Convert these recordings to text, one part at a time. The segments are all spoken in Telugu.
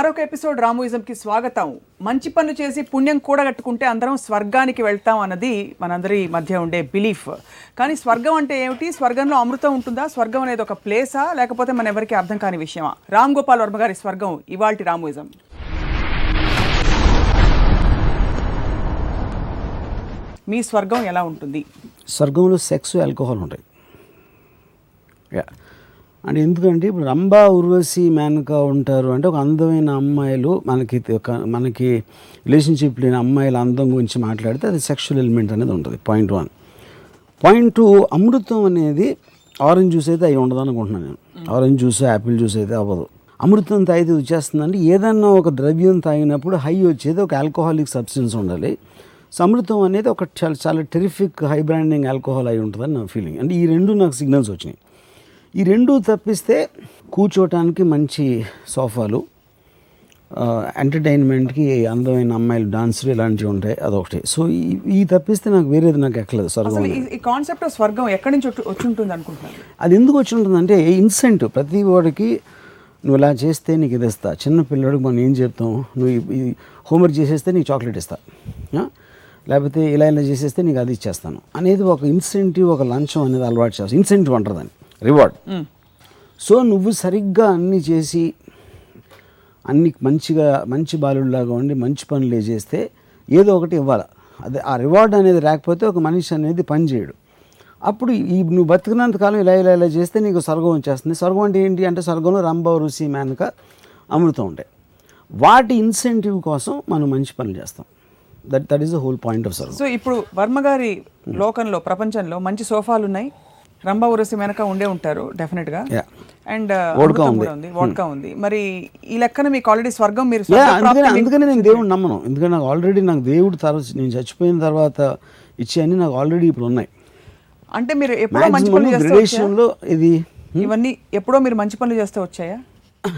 మరొక ఎపిసోడ్ రామోయిజంకి స్వాగతం. మంచి పనులు చేసి పుణ్యం కూడగట్టుకుంటే అందరం స్వర్గానికి వెళ్తాం అన్నది మనందరి మధ్య ఉండే బిలీఫ్. కానీ స్వర్గం అంటే ఏమిటి? స్వర్గంలో అమృతం ఉంటుందా? స్వర్గం అనేది ఒక ప్లేసా? లేకపోతే మన ఎవరికి అర్థం కాని విషయమా? రామ్ గోపాల్ వర్మ గారి స్వర్గం ఇవాల్టి రామోయిజం. మీ స్వర్గం ఎలా ఉంటుంది? స్వర్గంలో సెక్స్ ఆల్కహాల్ ఉంటాయి. యా. అంటే ఎందుకంటే ఇప్పుడు రంభా ఉర్వశి మేనక ఉంటారు అంటే ఒక అందమైన అమ్మాయిలు మనకి ఒక మనకి రిలేషన్షిప్ లేని అమ్మాయిల అందం గురించి మాట్లాడితే అది సెక్షువల్ ఎలిమెంట్ అనేది ఉంటుంది. పాయింట్ వన్ పాయింట్ టూ అమృతం అనేది ఆరెంజ్ జ్యూస్ అయితే అవి ఉండదు అనుకుంటున్నాను నేను. ఆరెంజ్ జ్యూస్ యాపిల్ జ్యూస్ అయితే అవ్వదు. అమృతం తాగితే వచ్చేస్తుందంటే ఏదన్నా ఒక ద్రవ్యం తాగినప్పుడు హై వచ్చేది ఒక ఆల్కహాలిక్ సబ్స్టెన్స్ ఉండాలి. సో అమృతం అనేది ఒక చాలా చాలా టెరిఫిక్ హై బ్రాండింగ్ ఆల్కహాల్ అయి ఉంటుందని నా ఫీలింగ్ అంటే ఈ రెండు నాకు సిగ్నల్స్ వచ్చినాయి. ఈ రెండు తప్పిస్తే కూర్చోటానికి మంచి సోఫాలు ఎంటర్టైన్మెంట్కి అందమైన అమ్మాయిలు డాన్సులు ఇలాంటివి ఉంటాయి అదొకటి సో ఈ తప్పిస్తే నాకు వేరేది నాకు ఎక్కలేదు స్వర్గం. ఈ- కాన్సెప్ట్ ఆఫ్ స్వర్గం ఎక్కడి నుంచి వచ్చి- ఉంటుంది అనుకుంటున్నారు అది ఎందుకు వచ్చి ఉంటుందంటే ఇన్సెంటివ్ ప్రతి వాడికి నువ్వు ఇలా చేస్తే నీకు ఇది ఇస్తా చిన్న పిల్లడికి మనం ఏం చెప్తాం నువ్వు ఈ- హోంవర్క్ చేసేస్తే నీకు చాక్లెట్ ఇస్తా? లేకపోతే ఇలా ఇలా చేసేస్తే నీకు అది ఇచ్చేస్తాను అనేది ఒక ఇన్సెంటివ్ ఒక లంచం అనేది అలవాటు చేస్తాం ఇన్సెంటివ్ అంటారు దాన్ని రివార్డ్. సో నువ్వు సరిగ్గా అన్నీ చేసి అన్ని మంచిగా మంచి బాలుడిలాగా ఉండి మంచి పనులు చేస్తే ఏదో ఒకటి ఇవ్వాలి? అదే ఆ రివార్డ్ అనేది రాకపోతే ఒక మనిషి అనేది పని చేయడు. అప్పుడు ఈ నువ్వు బతికినంత కాలం ఇలా ఇలా ఇలా చేస్తే నీకు స్వర్గం వచ్చేస్తుంది. స్వర్గం అంటే ఏంటి అంటే స్వర్గంలో రంభ రుచి మేనక అమృతం ఉంటాయి. వాటి ఇన్సెంటివ్ కోసం మనం మంచి పనులు చేస్తాం. That that is the whole point of స్వర్గం. సో ఇప్పుడు వర్మ గారి లోకంలో ప్రపంచంలో మంచి సోఫాలు ఉన్నాయి రంభా ఉరసి వెనక ఉండే ఉంటారు డెఫినెట్గా. Yeah. అండ్ వోడ్కా ఉంది. వోడ్కా ఉంది మరి ఈ లెక్కన మీకు ఆల్రెడీ స్వర్గం మీరు అందుకని నేను దేవుడు నమ్మను. ఎందుకంటే నాకు ఆల్రెడీ నాకు దేవుడు తర్వాత నేను చచ్చిపోయిన తర్వాత ఇచ్చే అన్ని నాకు ఆల్రెడీ ఇప్పుడు ఉన్నాయి. అంటే మీరు ఎప్పుడో మంచి పనులు? గ్రడేషన్లో ఇది ఇవన్నీ ఎప్పుడో మీరు మంచి పనులు చేస్తే వచ్చాయా?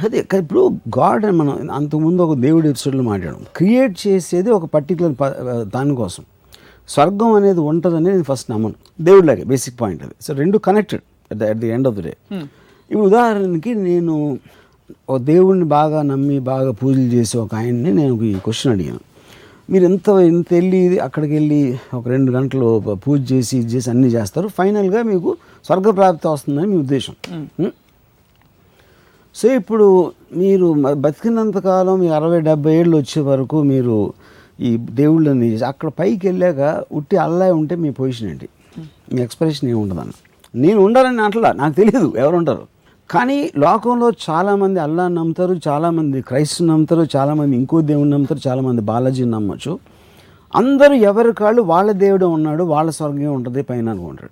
అదే ఇప్పుడు గాడ్ అని మనం అంతకుముందు ఒక దేవుడి ఎపిసోడ్లో మాట్లాడాం. క్రియేట్ చేసేది ఒక పర్టికులర్ దానికోసం. స్వర్గం అనేది ఉంటుంది అనేది నేను ఫస్ట్ నమ్మను. దేవుడిలాగే బేసిక్ పాయింట్ అది. సో రెండు connected at the at the end of the day ఇప్పుడు ఉదాహరణకి నేను ఒక దేవుడిని బాగా నమ్మి బాగా పూజలు చేసి ఒక ఆయన్ని నేను ఈ క్వశ్చన్ అడిగాను. మీరు ఎంత ఎంత వెళ్ళి అక్కడికి వెళ్ళి ఒక రెండు గంటలు పూజ చేసి ఇది చేసి అన్నీ చేస్తారు. ఫైనల్గా మీకు స్వర్గప్రాప్తి వస్తుందని మీ ఉద్దేశం? సో ఇప్పుడు మీరు బతికినంతకాలం మీ అరవై డెబ్బై ఏళ్ళు వచ్చే వరకు మీరు ఈ దేవుళ్ళని అక్కడ పైకి వెళ్ళాక ఉట్టి అల్లా ఉంటే మీ పొజిషన్ ఏంటి? మీ ఎక్స్ప్రెషన్ ఏముంటుందన్న నేను ఉండాలని అట్లా నాకు తెలియదు ఎవరు ఉంటారు. కానీ లోకంలో చాలామంది అల్లా నమ్ముతారు చాలామంది క్రైస్తు నమ్ముతారు చాలామంది ఇంకో దేవుడిని నమ్ముతారు చాలామంది బాలాజీని నమ్మచ్చు. అందరూ ఎవరి కాళ్ళు వాళ్ళ దేవుడే ఉన్నాడు వాళ్ళ స్వర్గం ఉంటుంది పైన అనుకుంటాడు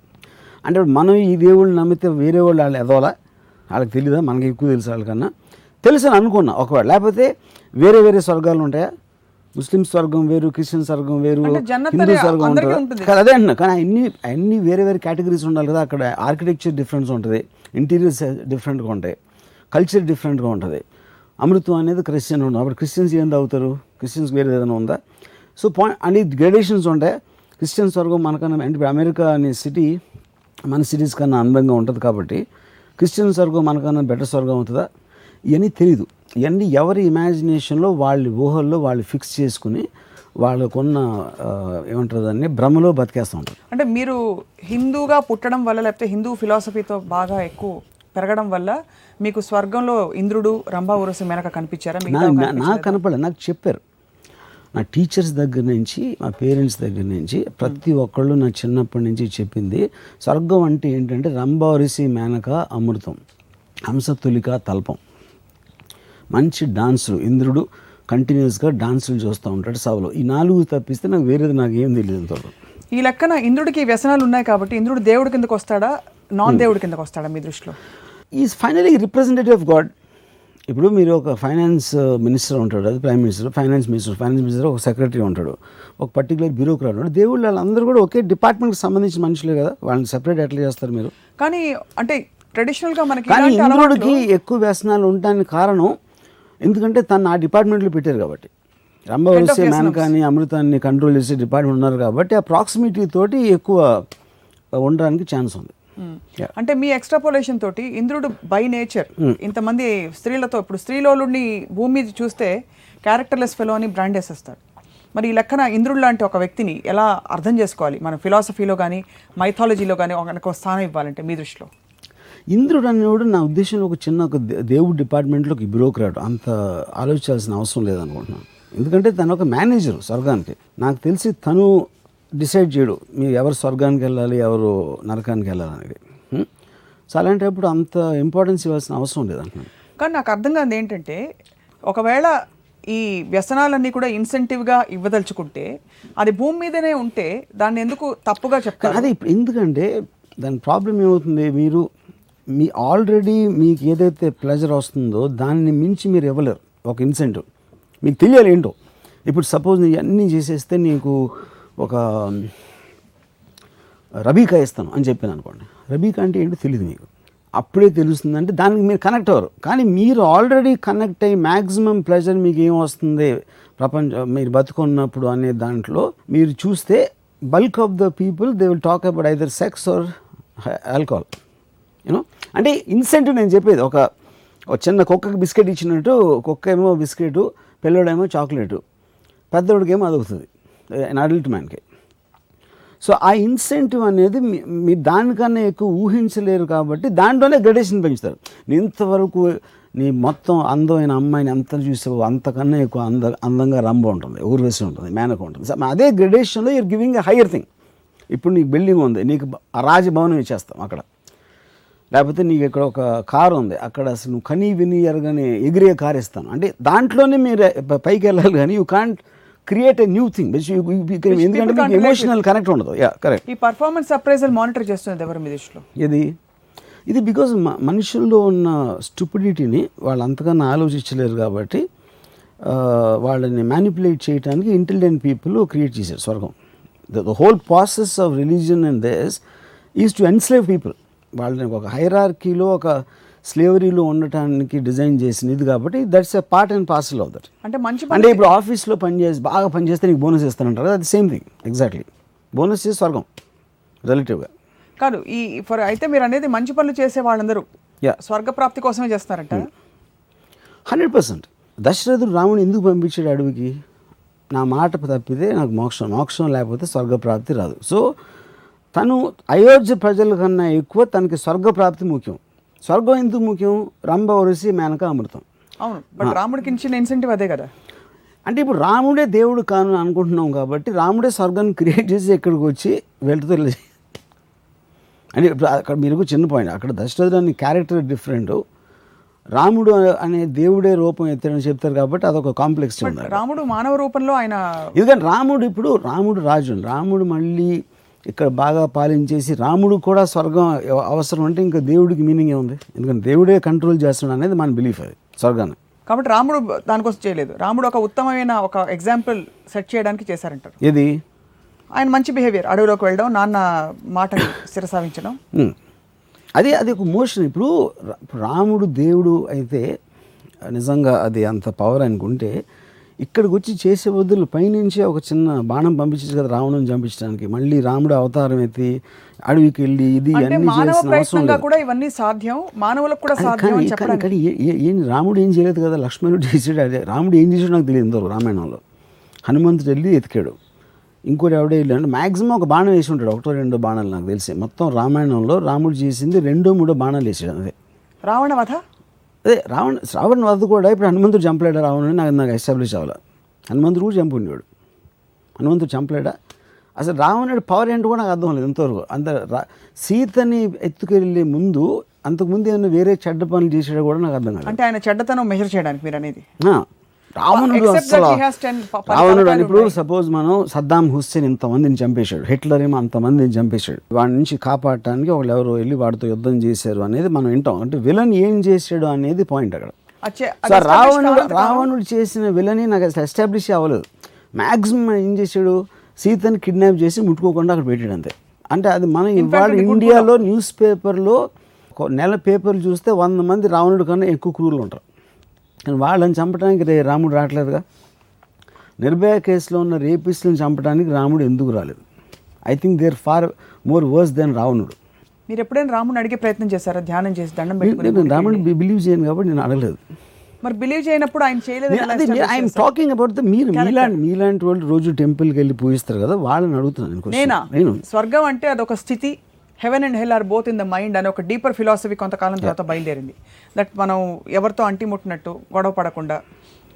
అంటే మనం ఈ దేవుళ్ళు నమ్మితే వేరే వాళ్ళు వాళ్ళు ఎదవాలా? వాళ్ళకి తెలియదా మనకి ఎక్కువ తెలుసు వాళ్ళకన్నా. తెలుసు అని అనుకున్నా ఒకవేళ. లేకపోతే వేరే వేరే స్వర్గాలు ఉంటాయా? ముస్లిం స్వర్గం వేరు క్రిస్టియన్ స్వర్గం వేరు హిందూ స్వర్గం ఉంటుందా. కాదు, అదే అంటున్నా కానీ అన్ని అన్ని వేరే వేరే కేటగిరీస్ ఉండాలి కదా అక్కడ ఆర్కిటెక్చర్ డిఫరెన్స్ ఉంటుంది ఇంటీరియర్స్ డిఫరెంట్గా ఉంటాయి కల్చర్ డిఫరెంట్గా ఉంటుంది. అమృతం అనేది క్రిస్టియన్ ఉండదు. అప్పుడు క్రిస్టియన్స్ ఏం తాగుతారు? క్రిస్టియన్స్ వేరే ఏదైనా ఉందా? సో పాయింట్ అన్ని గ్రేడేషన్స్ ఉంటాయి. క్రిస్టియన్ స్వర్గం మనకన్నా అంటే అమెరికా అనే సిటీ మన సిటీస్ కన్నా అందంగా ఉంటుంది కాబట్టి క్రిస్టియన్ స్వర్గం మనకన్నా బెటర్ స్వర్గం అవుతుందా ఇవన్నీ తెలీదు. ఇవన్నీ ఎవరి ఇమాజినేషన్లో వాళ్ళ ఊహల్లో వాళ్ళు ఫిక్స్ చేసుకుని వాళ్ళకున్న ఏమంటారు దాన్ని భ్రమలో బతికేస్తూ ఉంటారు. అంటే మీరు హిందూగా పుట్టడం వల్ల లేకపోతే హిందూ ఫిలాసఫీతో బాగా ఎక్కువ పెరగడం వల్ల మీకు స్వర్గంలో ఇంద్రుడు రంభా ఉరసి మెనక కనిపించారా? నాకు కనపడలేదు నాకు చెప్పారు. నా టీచర్స్ దగ్గర నుంచి మా పేరెంట్స్ దగ్గర నుంచి ప్రతి ఒక్కళ్ళు నా చిన్నప్పటి నుంచి చెప్పింది స్వర్గం అంటే ఏంటంటే రంభావరిసి మేనక అమృతం హంసతులిక తల్పం. మంచి డాన్సులు. ఇంద్రుడు కంటిన్యూస్గా డాన్సులు చూస్తూ ఉంటాడు సభలో ఈ నాలుగు తప్పిస్తే నాకు వేరేది నాకు ఏం తెలియదు ఈ లెక్కన ఇంద్రుడికి వ్యసనాలు ఉన్నాయి కాబట్టి ఇంద్రుడు దేవుడి కిందకు వస్తాడా? నాన్ దేవుడి కిందకు వస్తాడా మీ దృష్టిలో? Is finally representative of God ఇప్పుడు మీరు ఒక ఫైనాన్స్ మినిస్టర్ ఉంటాడు. అది prime minister finance minister finance minister ఒక సెక్రటరీ ఉంటాడు. ఒక పర్టికులర్ బ్యూరోక్రాట్ ఉంటాడు. దేవుళ్ళు వాళ్ళందరూ కూడా ఒకే డిపార్ట్మెంట్కి సంబంధించిన మనుషులే కదా. వాళ్ళని సెపరేట్ ఎట్లా చేస్తారు మీరు? కానీ అంటే ట్రెడిషనల్గా మనకి ఇంద్రుడికి ఎక్కువ వ్యసనాలు ఉండడానికి కారణం ఎందుకంటే తను ఆ డిపార్ట్మెంట్లో పెట్టారు కాబట్టి. రంభవలసే మేనకాన్ని అమృతాన్ని కంట్రోల్ చేసే డిపార్ట్మెంట్ ఉన్నారు కాబట్టి ఆ ప్రాక్సిమిటీ తోటి ఎక్కువ ఉండడానికి ఛాన్స్ ఉంది. Yeah. అంటే మీ ఎక్స్ట్రాపోలేషన్ తోటి ఇంద్రుడు బై నేచర్ ఇంతమంది స్త్రీలతో ఇప్పుడు స్త్రీలోలుడిని భూమి మీద చూస్తే క్యారెక్టర్లెస్ ఫెలో అని బ్రాండ్ వేసేస్తాడు. మరి ఈ లెక్కన ఇంద్రుడు లాంటి ఒక వ్యక్తిని ఎలా అర్థం చేసుకోవాలి? మన ఫిలాసఫీలో కానీ మైథాలజీలో కానీ ఒక స్థానం ఇవ్వాలంటే మీ దృష్టిలో? ఇంద్రుడు అనేవాడు నా ఉద్దేశంలో ఒక చిన్న ఒక దే- దేవుడి డిపార్ట్మెంట్లో ఒక బ్యూరోక్రాట్ అంత ఆలోచించాల్సిన అవసరం లేదనుకుంటున్నాను. ఎందుకంటే తను ఒక మేనేజర్ స్వర్గానికి. నాకు తెలిసి తను డిసైడ్ చేయడు మీరు ఎవరు స్వర్గానికి వెళ్ళాలి ఎవరు నరకానికి వెళ్ళాలి అనేది? సో అలాంటప్పుడు అంత ఇంపార్టెన్స్ ఇవ్వాల్సిన అవసరం లేదంటున్నాను కానీ నాకు అర్థం కాదు ఏంటంటే ఒకవేళ ఈ వ్యసనాలన్నీ కూడా ఇన్సెంటివ్గా ఇవ్వదలుచుకుంటే అది భూమి మీదనే ఉంటే దాన్ని ఎందుకు తప్పుగా చెప్తారు? అదే ఎందుకంటే దాని ప్రాబ్లం ఏమవుతుంది? మీరు మీ ఆల్రెడీ మీకు ఏదైతే ప్లెజర్ వస్తుందో దాన్ని మించి మీరు ఇవ్వలేరు. ఒక ఇన్సెంటివ్. మీకు తెలియాలి ఏంటో. ఇప్పుడు సపోజ్ నీ అన్నీ చేసేస్తే నీకు ఒక రబీకా ఇస్తాను అని చెప్పాను అనుకోండి. రబీకా అంటే ఏంటో తెలియదు మీకు. అప్పుడే తెలుస్తుంది అంటే దానికి మీరు కనెక్ట్ అవ్వరు. కానీ మీరు ఆల్రెడీ కనెక్ట్ అయ్యి మ్యాక్సిమం ప్లెజర్ మీకు ఏం వస్తుంది? ప్రపంచం మీరు బతుకున్నప్పుడు అనే దాంట్లో మీరు చూస్తే bulk of the people they will talk about either sex or alcohol you know అంటే ఇన్సెంటివ్ నేను చెప్పేది ఒక ఒక చిన్న కుక్కకి బిస్కెట్ ఇచ్చినట్టు కుక్క ఏమో బిస్కెట్ పిల్లడేమో చాక్లెట్ పెద్దోడికేమో అదుగుతుంది అడల్ట్ మ్యాన్కి సో ఆ ఇన్సెంటివ్ అనేది మీ- మీరు దానికన్నా ఎక్కువ ఊహించలేరు కాబట్టి దాంట్లోనే గ్రెడేషన్ పెంచుతారు. నీ ఇంతవరకు నీ మొత్తం అందమైన అమ్మాయిని ఎంత చూసావు అంతకన్నా ఎక్కువ అంద అందంగా రంబ ఉంటుంది ఊర్వేసి ఉంటుంది మేనక ఉంటుంది. సో అదే గ్రెడేషన్లో you're giving a higher thing ఇప్పుడు నీకు బిల్డింగ్ ఉంది నీకు రాజభవనం ఇచ్చేస్తాం అక్కడ. లేకపోతే నీకు ఇక్కడ ఒక కారు ఉంది. అక్కడ అసలు నువ్వు కనీ విని ఎరగని ఎగిరే కార్ ఇస్తాను. అంటే దాంట్లోనే మీరు పైకి వెళ్ళాలి కానీ you can't create a new thing ఎందుకంటే మీకు ఎమోషనల్ కనెక్ట్ ఉండదు. యా కరెక్ట్ ఈ పర్ఫార్మెన్స్ అప్రైజల్ మానిటర్ చేస్తున్నది ఎవరు మీ దృష్టిలో? ఇది ఇది బికాజ్ మనుషుల్లో ఉన్న స్టూపిడిటీని వాళ్ళు అంతకన్నా ఆలోచించలేరు కాబట్టి వాళ్ళని మ్యానిపులేట్ చేయడానికి ఇంటెలిజెంట్ పీపుల్ క్రియేట్ చేశారు స్వర్గం. The whole process of religion and this is to enslave people వాళ్ళని ఒక హైరార్కీలో ఒక స్లేవరీలో ఉండటానికి డిజైన్ చేసిన ఇది కాబట్టి that's a part and parcel of that. అంటే మంచి అంటే ఇప్పుడు ఆఫీస్లో పనిచేసి బాగా పనిచేస్తే నీకు బోనస్ ఇస్తానంటారు. అది సేమ్ థింగ్ ఎగ్జాక్ట్లీ బోనస్ చేసి స్వర్గం రిలేటివ్గా కాదు ఈ ఫర్ అయితే మీరు అనేది మంచి పనులు చేసే వాళ్ళందరూ. Yeah. స్వర్గ ప్రాప్తి కోసమే చేస్తారంట. హండ్రెడ్ పర్సెంట్ దశరథుడు రాముని ఎందుకు పంపించాడు అడవికి? నా మాట తప్పితే నాకు మోక్షం మోక్షం లేకపోతే స్వర్గప్రాప్తి రాదు. సో తను అయోధ్య ప్రజల కన్నా ఎక్కువ తనకి స్వర్గప్రాప్తి ముఖ్యం. స్వర్గం ఎందుకు ముఖ్యం? రంభ ఒరిసి మేనక అమృతం. అవును బట్ రాముడికి ఇచ్చిన ఇన్సెంటివ్ అదే కదా. అంటే ఇప్పుడు రాముడే దేవుడు కాను అనుకుంటున్నాం కాబట్టి రాముడే స్వర్గాన్ని క్రియేట్ చేసి ఇక్కడికి వచ్చి వెళ్తూ అంటే ఇప్పుడు అక్కడ మీరు చిన్న పాయింట్ అక్కడ దశరథుడు అనే క్యారెక్టర్ డిఫరెంట్ రాముడు అనే దేవుడే రూపం ఎత్తాడని చెప్తారు కాబట్టి అదొక కాంప్లెక్స్ రాముడు మానవ రూపంలో ఆయన ఎందుకంటే రాముడు ఇప్పుడు రాముడు రాజు రాముడు మళ్ళీ ఇక్కడ బాగా పాలించేసి రాముడు కూడా స్వర్గం అవసరం అంటే ఇంకా దేవుడికి మీనింగ్ ఏముంది? ఎందుకంటే దేవుడే కంట్రోల్ చేస్తున్నాడు అనేది మన బిలీఫ్ అది స్వర్గాన్ని. కాబట్టి రాముడు దానికోసం చేయలేదు. రాముడు ఒక ఉత్తమమైన ఒక ఎగ్జాంపుల్ సెట్ చేయడానికి చేశారంటారు. ఇది ఆయన మంచి బిహేవియర్ అడవిలోకి వెళ్ళడం నాన్న మాటని శిరసావించడం. అది అది ఒక మోషన్ ఇప్పుడు రాముడు దేవుడు అయితే నిజంగా అది అంత పవర్ అనుకుంటే ఇక్కడికి వచ్చి చేసే బదులు పైనుంచి ఒక చిన్న బాణం పంపించచ్చు కదా రావణుని చంపించడానికి. మళ్ళీ రాముడు అవతారం ఎత్తి అడవికి వెళ్ళి ఇది అన్ని చేయాల్సిన అవసరం కూడా ఇవన్నీ సాధ్యం. మానవులకు కూడా సాధ్యం కానీ ఏ- రాముడు ఏం చేయలేదు కదా? లక్ష్మణుడు చేసాడు అదే రాముడు ఏం చేసాడు నాకు తెలియదు ఇంతవరకు రామాయణంలో. హనుమంతుడు వెళ్ళి ఎతికాడు. ఇంకోటి ఎవడే వెళ్ళి అంటే మ్యాక్సిమం ఒక బాణం వేసి ఉంటాడు. ఒకటో రెండో బాణాలు నాకు తెలిసి. మొత్తం రామాయణంలో రాముడు చేసింది రెండో మూడో బాణాలు వేసాడు అదే రావణ వధ అదే రావణ రావణ వద్ద కూడా ఇప్పుడు హనుమంతుడు చంపలేడా రావణుని? నాకు నాకు ఎస్టాబ్లిష్ అవ్వాలి. హనుమంతుడు కూడా చంపుండేవాడు. హనుమంతుడు చంపలేడా? అసలు రావణుడి పవర్ ఏంటో కూడా నాకు అర్థం లేదు ఇంతవరకు. అంత రా సీతని ఎత్తుకెళ్ళే ముందు అంతకుముందు ఏమైనా వేరే చెడ్డ పనులు చేసాడో కూడా నాకు అర్థం కాలేదు. అంటే ఆయన చెడ్డతనం మెజర్ చేయడానికి మీరు అనేది రావణుడు అసలు he has 10 ప- పది రావణుడు ఇప్పుడు. సపోజ్ మనం సద్దాం హుస్సేన్ ఇంతమందిని చంపేశాడు. హిట్లర్ ఏమో అంతమందిని చంపేశాడు. వాడి నుంచి కాపాడటానికి వాళ్ళు ఎవరో వెళ్ళి వాడితో యుద్ధం చేశారు అనేది మనం వింటాం. అంటే విలన్ ఏం చేశాడు అనేది పాయింట్ అక్కడ. సో రావణుడు రావణుడు చేసిన విలని నాకు అసలు ఎస్టాబ్లిష్ అవ్వలేదు. మ్యాక్సిమం ఏం చేశాడు? సీతని కిడ్నాప్ చేసి ముట్టుకోకుండా అక్కడ పెట్టాడు అంతే. అంటే అది మనం ఇవాళ ఇండియాలో న్యూస్ పేపర్లో నెల పేపర్లు చూస్తే వంద మంది రావణుడి కన్నా ఎక్కువ క్రూరులు ఉంటారు. కానీ వాళ్ళని చంపడానికి రే రాముడు రావట్లేదుగా. నిర్భయ కేసులో ఉన్న రేపిస్టులను చంపడానికి రాముడు ఎందుకు రాలేదు? I think there far more worse than రావణుడు. మీరు ఎప్పుడైనా రాముని అడిగే ప్రయత్నం చేశారా? ధ్యానం చేసి దండం నేను రాముడు బిలీవ్ చేయను కాబట్టి నేను అడగలేదు. మరి బిలీవ్ చేయనప్పుడు ఆయన చేయలేదు ఐఎమ్? టాకింగ్ అబౌట్ ద మీరు మీలాంటి మీలాంటి వాళ్ళు రోజు టెంపుల్కి వెళ్ళి పూజిస్తారు కదా వాళ్ళని అడుగుతున్నాను నేను. స్వర్గం అంటే అదొక స్థితి. Heaven and hell are both in the mind అని ఒక డీపర్ ఫిలాసఫీ కొంతకాలం తర్వాత బయలుదేరింది. దట్ మనం ఎవరితో అంటిముట్టినట్టు గొడవ పడకుండా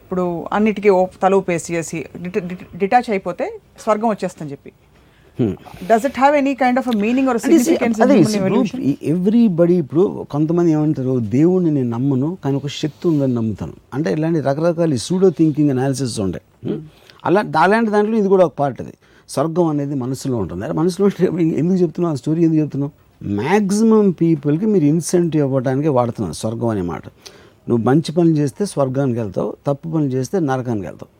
ఇప్పుడు అన్నిటికీ ఓ తల ఊపేసి చేసి డిటాచ్ అయిపోతే స్వర్గం వచ్చేస్తుందని చెప్పి. Does it have any kind of meaning or everybody ఇప్పుడు కొంతమంది ఏమంటారు దేవుణ్ణి నేను నమ్మను కానీ ఒక శక్తి ఉందని నమ్ముతాను. అంటే ఇలాంటి రకరకాల సూడో థింకింగ్ అనాలిసిస్ ఉంటాయి? అలా అలాంటి దాంట్లో ఇది కూడా ఒక పార్ట్ అది. స్వర్గం అనేది మనసులో ఉంటుంది. అరే మనసులో ఉంటే ఎందుకు చెప్తున్నావు? ఆ స్టోరీ ఎందుకు చెప్తున్నావు? మ్యాక్సిమం పీపుల్కి మీరు ఇన్సెంటివ్ ఇవ్వడానికి వాడుతున్నాను స్వర్గం అనే మాట. నువ్వు మంచి పనులు చేస్తే స్వర్గానికి వెళ్తావు తప్పు పనులు చేస్తే నరకానికి వెళ్తావు.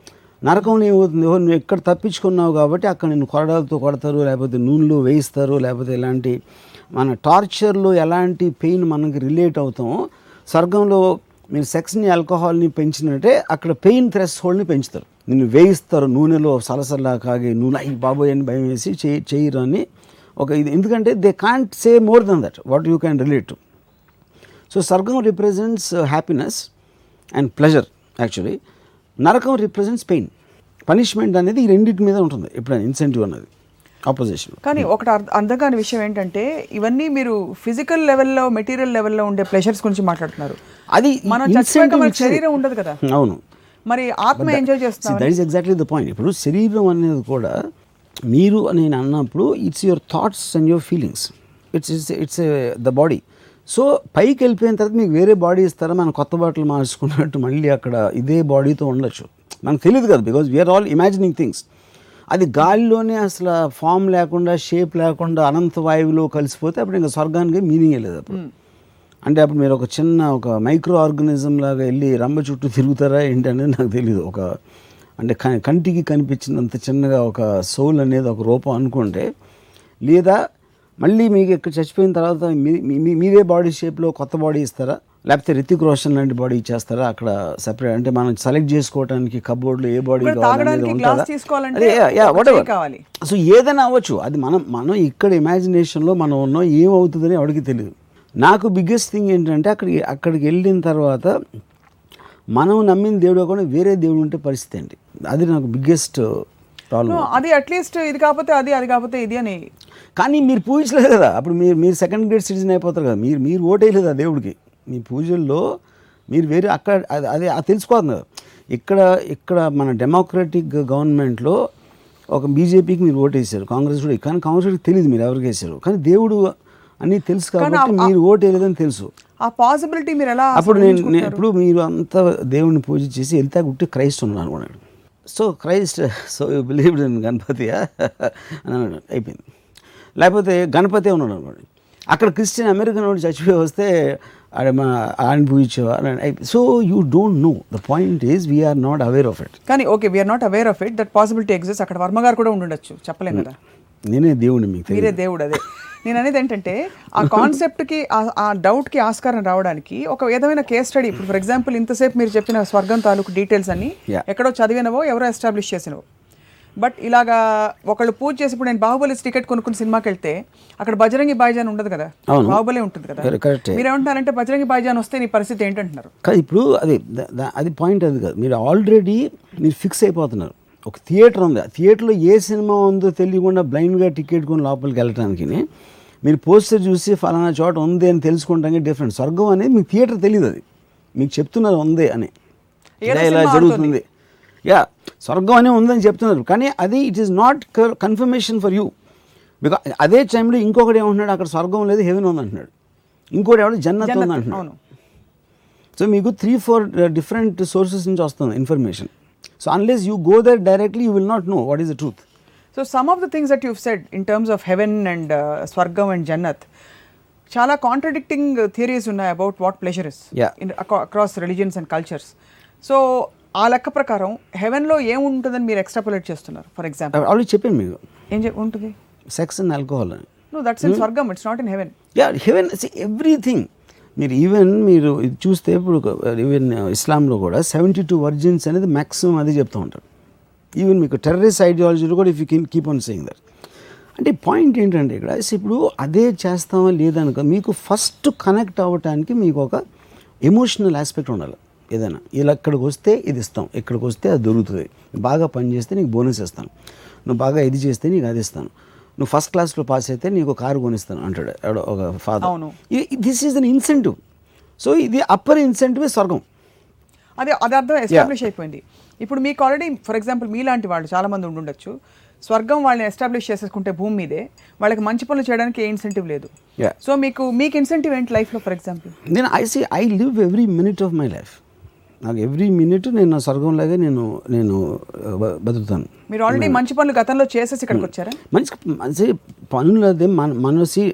నరకంలో ఏమవుతుంది? నువ్వు ఎక్కడ తప్పించుకున్నావు కాబట్టి అక్కడ నేను కొరడాలతో కొడతారు లేకపోతే నూనెలో వేయిస్తారు లేకపోతే ఇలాంటి మన టార్చర్లో ఎలాంటి పెయిన్ మనకి రిలేట్ అవుతామో స్వర్గంలో మీరు సెక్స్ని ఆల్కహాల్ని పెంచినట్టే అక్కడ పెయిన్ థ్రెస్ హోల్డ్ని పెంచుతారు. నిన్ను వేయిస్తారు నూనెలో సలసల్లా కాగి నూనె అయ్యి బాబోయ్ అని భయం వేసి చేయి చేయరు అని ఒక ఇది. ఎందుకంటే they can't say more than that what you can relate to so స్వర్గం represents happiness and pleasure actually నరకం రిప్రజెంట్స్ పెయిన్ పనిష్మెంట్ అనేది ఈ రెండింటి మీద ఉంటుంది. ఎప్పుడైనా ఇన్సెంటివ్ అన్నది. ఆపోజిషన్ కానీ ఒకటి అర్థ- అర్థం కాని విషయం ఏంటంటే ఇవన్నీ మీరు ఫిజికల్ లెవెల్లో మెటీరియల్ లెవెల్లో ఉండే ప్లెజర్స్ గురించి మాట్లాడుతున్నారు. అది మనం. శరీరం ఉండదు కదా. అవును. మరి ఆత్మ ఎంజాయ్ చేస్తాం that is exactly the point ఇప్పుడు శరీరం అనేది కూడా మీరు నేను అన్నప్పుడు it's your thoughts and your feelings it's it's it's the body so పైకి వెళ్ళిపోయిన తర్వాత మీకు వేరే బాడీ ఇస్తారా? మనం కొత్త బాటలు మార్చుకున్నట్టు మళ్ళీ అక్కడ ఇదే బాడీతో ఉండొచ్చు. మనకు తెలియదు కదా because we are all imagining things అది గాలిలోనే అసలు ఫామ్ లేకుండా షేప్ లేకుండా అనంత వాయువులో కలిసిపోతే అప్పుడు ఇంకా స్వర్గానికి మీనింగ్ లేదు అప్పుడు. అంటే అప్పుడు మీరు ఒక చిన్న ఒక మైక్రో ఆర్గనిజం లాగా వెళ్ళి రంబ చుట్టూ తిరుగుతారా ఏంటి అనేది నాకు తెలియదు ఒక అంటే కంటికి కనిపించినంత చిన్నగా ఒక సోల్ అనేది ఒక రూపం అనుకుంటే లేదా మళ్ళీ మీకు ఇక్కడ చచ్చిపోయిన తర్వాత మీదే బాడీ షేప్లో కొత్త బాడీ ఇస్తారా? లేకపోతే రితిక్ రోషన్ లాంటి బాడీ ఇచ్చేస్తారా అక్కడ సెపరేట్ అంటే మనం సెలెక్ట్ చేసుకోవడానికి కబోర్డ్లో ఏ బాడీ కావాలి. సో ఏదైనా అవ్వచ్చు. అది మనం మనం ఇక్కడ ఇమాజినేషన్లో మనం ఉన్నాం ఏమవుతుందని ఎవరికి తెలియదు నాకు బిగ్గెస్ట్ థింగ్ ఏంటంటే అక్కడికి అక్కడికి వెళ్ళిన తర్వాత మనం నమ్మిన దేవుడు కాకుండా వేరే దేవుడు ఉంటే పరిస్థితి ఏంటి? అది నాకు బిగ్గెస్ట్ ప్రాబ్లం అది అట్లీస్ట్ ఇది కాకపోతే అది అది కాకపోతే ఇది అని. కానీ మీరు పూజించలేదు కదా? అప్పుడు మీరు మీరు సెకండ్ గ్రేడ్ సిటిజన్ అయిపోతారు కదా? మీరు మీరు ఓటేయలేదు ఆ దేవుడికి? మీ పూజల్లో మీరు వేరే అక్కడ అది అదే తెలుసుకోవాలి కదా? ఇక్కడ ఇక్కడ మన డెమోక్రటిక్ గవర్నమెంట్లో ఒక బీజేపీకి మీరు ఓటేసారు. కాంగ్రెస్ కూడా కానీ కాంగ్రెస్కి తెలియదు మీరు ఎవరికి వేసారు. కానీ దేవుడు అన్నీ తెలుసు కాబట్టి మీరు ఓటేయలేదని తెలుసు. ఆ పాసిబిలిటీ మీరు ఎలా అప్పుడు నేను ఇప్పుడు మీరు అంతా దేవుడిని పూజ చేసి వెళ్తే గుట్టి క్రైస్ట్ ఉన్నాను అనుకున్నాడు so Christ so believed in Ganapati అని అన్నాడు. అయిపోయింది. లేకపోతే గణపతి ఉన్నాడు అనుకోండి. అక్కడ క్రిస్టియన్ అమెరికన్ వాడు చచ్చిపోయి వస్తే ఆయన పూజించేవా? So you don't know. The point is we are not aware of it. కానీ okay we are not aware of it that possibility exist అక్కడ వర్మ గారు కూడా ఉండుండొచ్చు. చెప్పలేం కదా. నేనే దేవుడిని మీకు మీరే దేవుడు అదే. నేను అనేది ఏంటంటే ఆ కాన్సెప్ట్కి ఆ డౌట్కి ఆస్కారం రావడానికి ఒక విధమైన కేస్ స్టడీ ఇప్పుడు ఫర్ ఎగ్జాంపుల్ ఇంతసేపు మీరు చెప్పిన స్వర్గం తాలూకు డీటెయిల్స్ అన్ని. ఎక్కడో చదివినవో ఎవరో ఎస్టాబ్లిష్ చేసినవో. బట్ ఇలాగా ఒకళ్ళు పూజ చేసి ఇప్పుడు నేను బాహుబలి టికెట్ కొనుక్కుని సినిమాకి వెళ్తే అక్కడ బజరంగి బాయిజాన్ ఉండదు కదా. బాహుబలి ఉంటుంది కదా. మీరు ఏమంటారంటే బజరంగి బాయిజాన్ వస్తే నీ పరిస్థితి ఏంటంటున్నారు? ఇప్పుడు అది అది పాయింట్ అది కాదు. మీరు ఆల్రెడీ మీరు ఫిక్స్ అయిపోతున్నారు. ఒక థియేటర్ ఉంది. ఆ థియేటర్లో ఏ సినిమా ఉందో తెలియకుండా బ్లైండ్గా టికెట్ కొని లోపలికి వెళ్ళటానికి మీరు పోస్టర్ చూసి ఫలానా చోట ఉంది అని తెలుసుకోవడానికి డిఫరెంట్ స్వర్గం అనేది మీకు థియేటర్ తెలియదు అది. మీకు చెప్తున్నారు ఉంది అని. ఇలా జరుగుతుంది. యా స్వర్గం అనే ఉందని చెప్తున్నారు. కానీ అది it is not confirmation for you because అదే టైంలో ఇంకొకటి ఏమంటున్నాడు అక్కడ స్వర్గం లేదు హెవెన్ ఉంది అంటున్నాడు ఇంకోటి ఎవడు జన్నత్ ఉంది అంటున్నాడు సో మీకు త్రీ ఫోర్ డిఫరెంట్ సోర్సెస్ నుంచి వస్తుంది information so unless you go there directly you will not know what is the truth so some of the things that you've said in terms of heaven and స్వర్గం అండ్ జన్నత్ చాలా కాంట్రడిక్టింగ్ థియరీస్ ఉన్నాయి about what pleasure is. In across religions and cultures so ఆ లెక్క ప్రకారం హెవెన్లో ఏముంటుందని మీరు ఎక్స్ట్రాపులేట్ చేస్తున్నారు ఫర్ ఎగ్జాంపుల్ ఆల్రెడీ చెప్పాను మీకు. ఏం ఉంటుంది? సెక్స్ అండ్ ఆల్కహాల్ అని నో దట్స్ ఇన్ స్వర్గం it's not in heaven yeah heaven everything మీరు ఈవెన్ మీరు ఇది చూస్తే ఇప్పుడు ఈవెన్ ఇస్లాంలో కూడా సెవెంటీ టూ వర్జిన్స్ అనేది మ్యాక్సిమం అది చెప్తూ ఉంటారు. ఈవెన్ మీకు టెర్రరిస్ట్ ఐడియాలజీలో కూడా if you can keep on saying that అంటే పాయింట్ ఏంటంటే ఇక్కడ ఇప్పుడు అదే చేస్తామా లేదనుకో మీకు ఫస్ట్ కనెక్ట్ అవ్వటానికి మీకు ఒక ఎమోషనల్ ఆస్పెక్ట్ ఉండాలి. ఏదైనా ఇలా ఇక్కడికి వస్తే ఇది ఇస్తాం ఇక్కడికి వస్తే అది దొరుకుతుంది. బాగా పని చేస్తే నీకు బోనస్ ఇస్తాను. నువ్వు బాగా ఇది చేస్తే నీకు అది ఇస్తాను. నువ్వు ఫస్ట్ క్లాస్లో పాస్ అయితే నీకు కారు కొనిస్తాను అంటాడు ఒక father. This is an incentive so ఇది అప్పర్ ఇన్సెంటివ్ స్వర్గం. అదే అది అర్థం ఎస్టాబ్లిష్ అయిపోయింది. ఇప్పుడు మీకు ఆల్రెడీ ఫర్ ఎగ్జాంపుల్ మీలాంటి వాళ్ళు చాలా మంది ఉండుండొచ్చు. స్వర్గం వాళ్ళని ఎస్టాబ్లిష్ చేసేసుకుంటే భూమి మీదే. వాళ్ళకి మంచి పనులు చేయడానికి ఏ ఇన్సెంటివ్ లేదు. సో మీకు మీకు ఇన్సెంటివ్ ఏంటి లైఫ్లో ఫర్ ఎగ్జాంపుల్ నేను I see I live every minute of my life నాకు ఎవ్రీ మినిట్ నేను నా స్వర్గంలాగే నేను నేను బతుకుతాను. మీరు ఆల్రెడీ మంచి పనులు గతంలో చేసేసి ఇక్కడికి వచ్చారా? మంచి మంచి పనులు అదే మన మనసి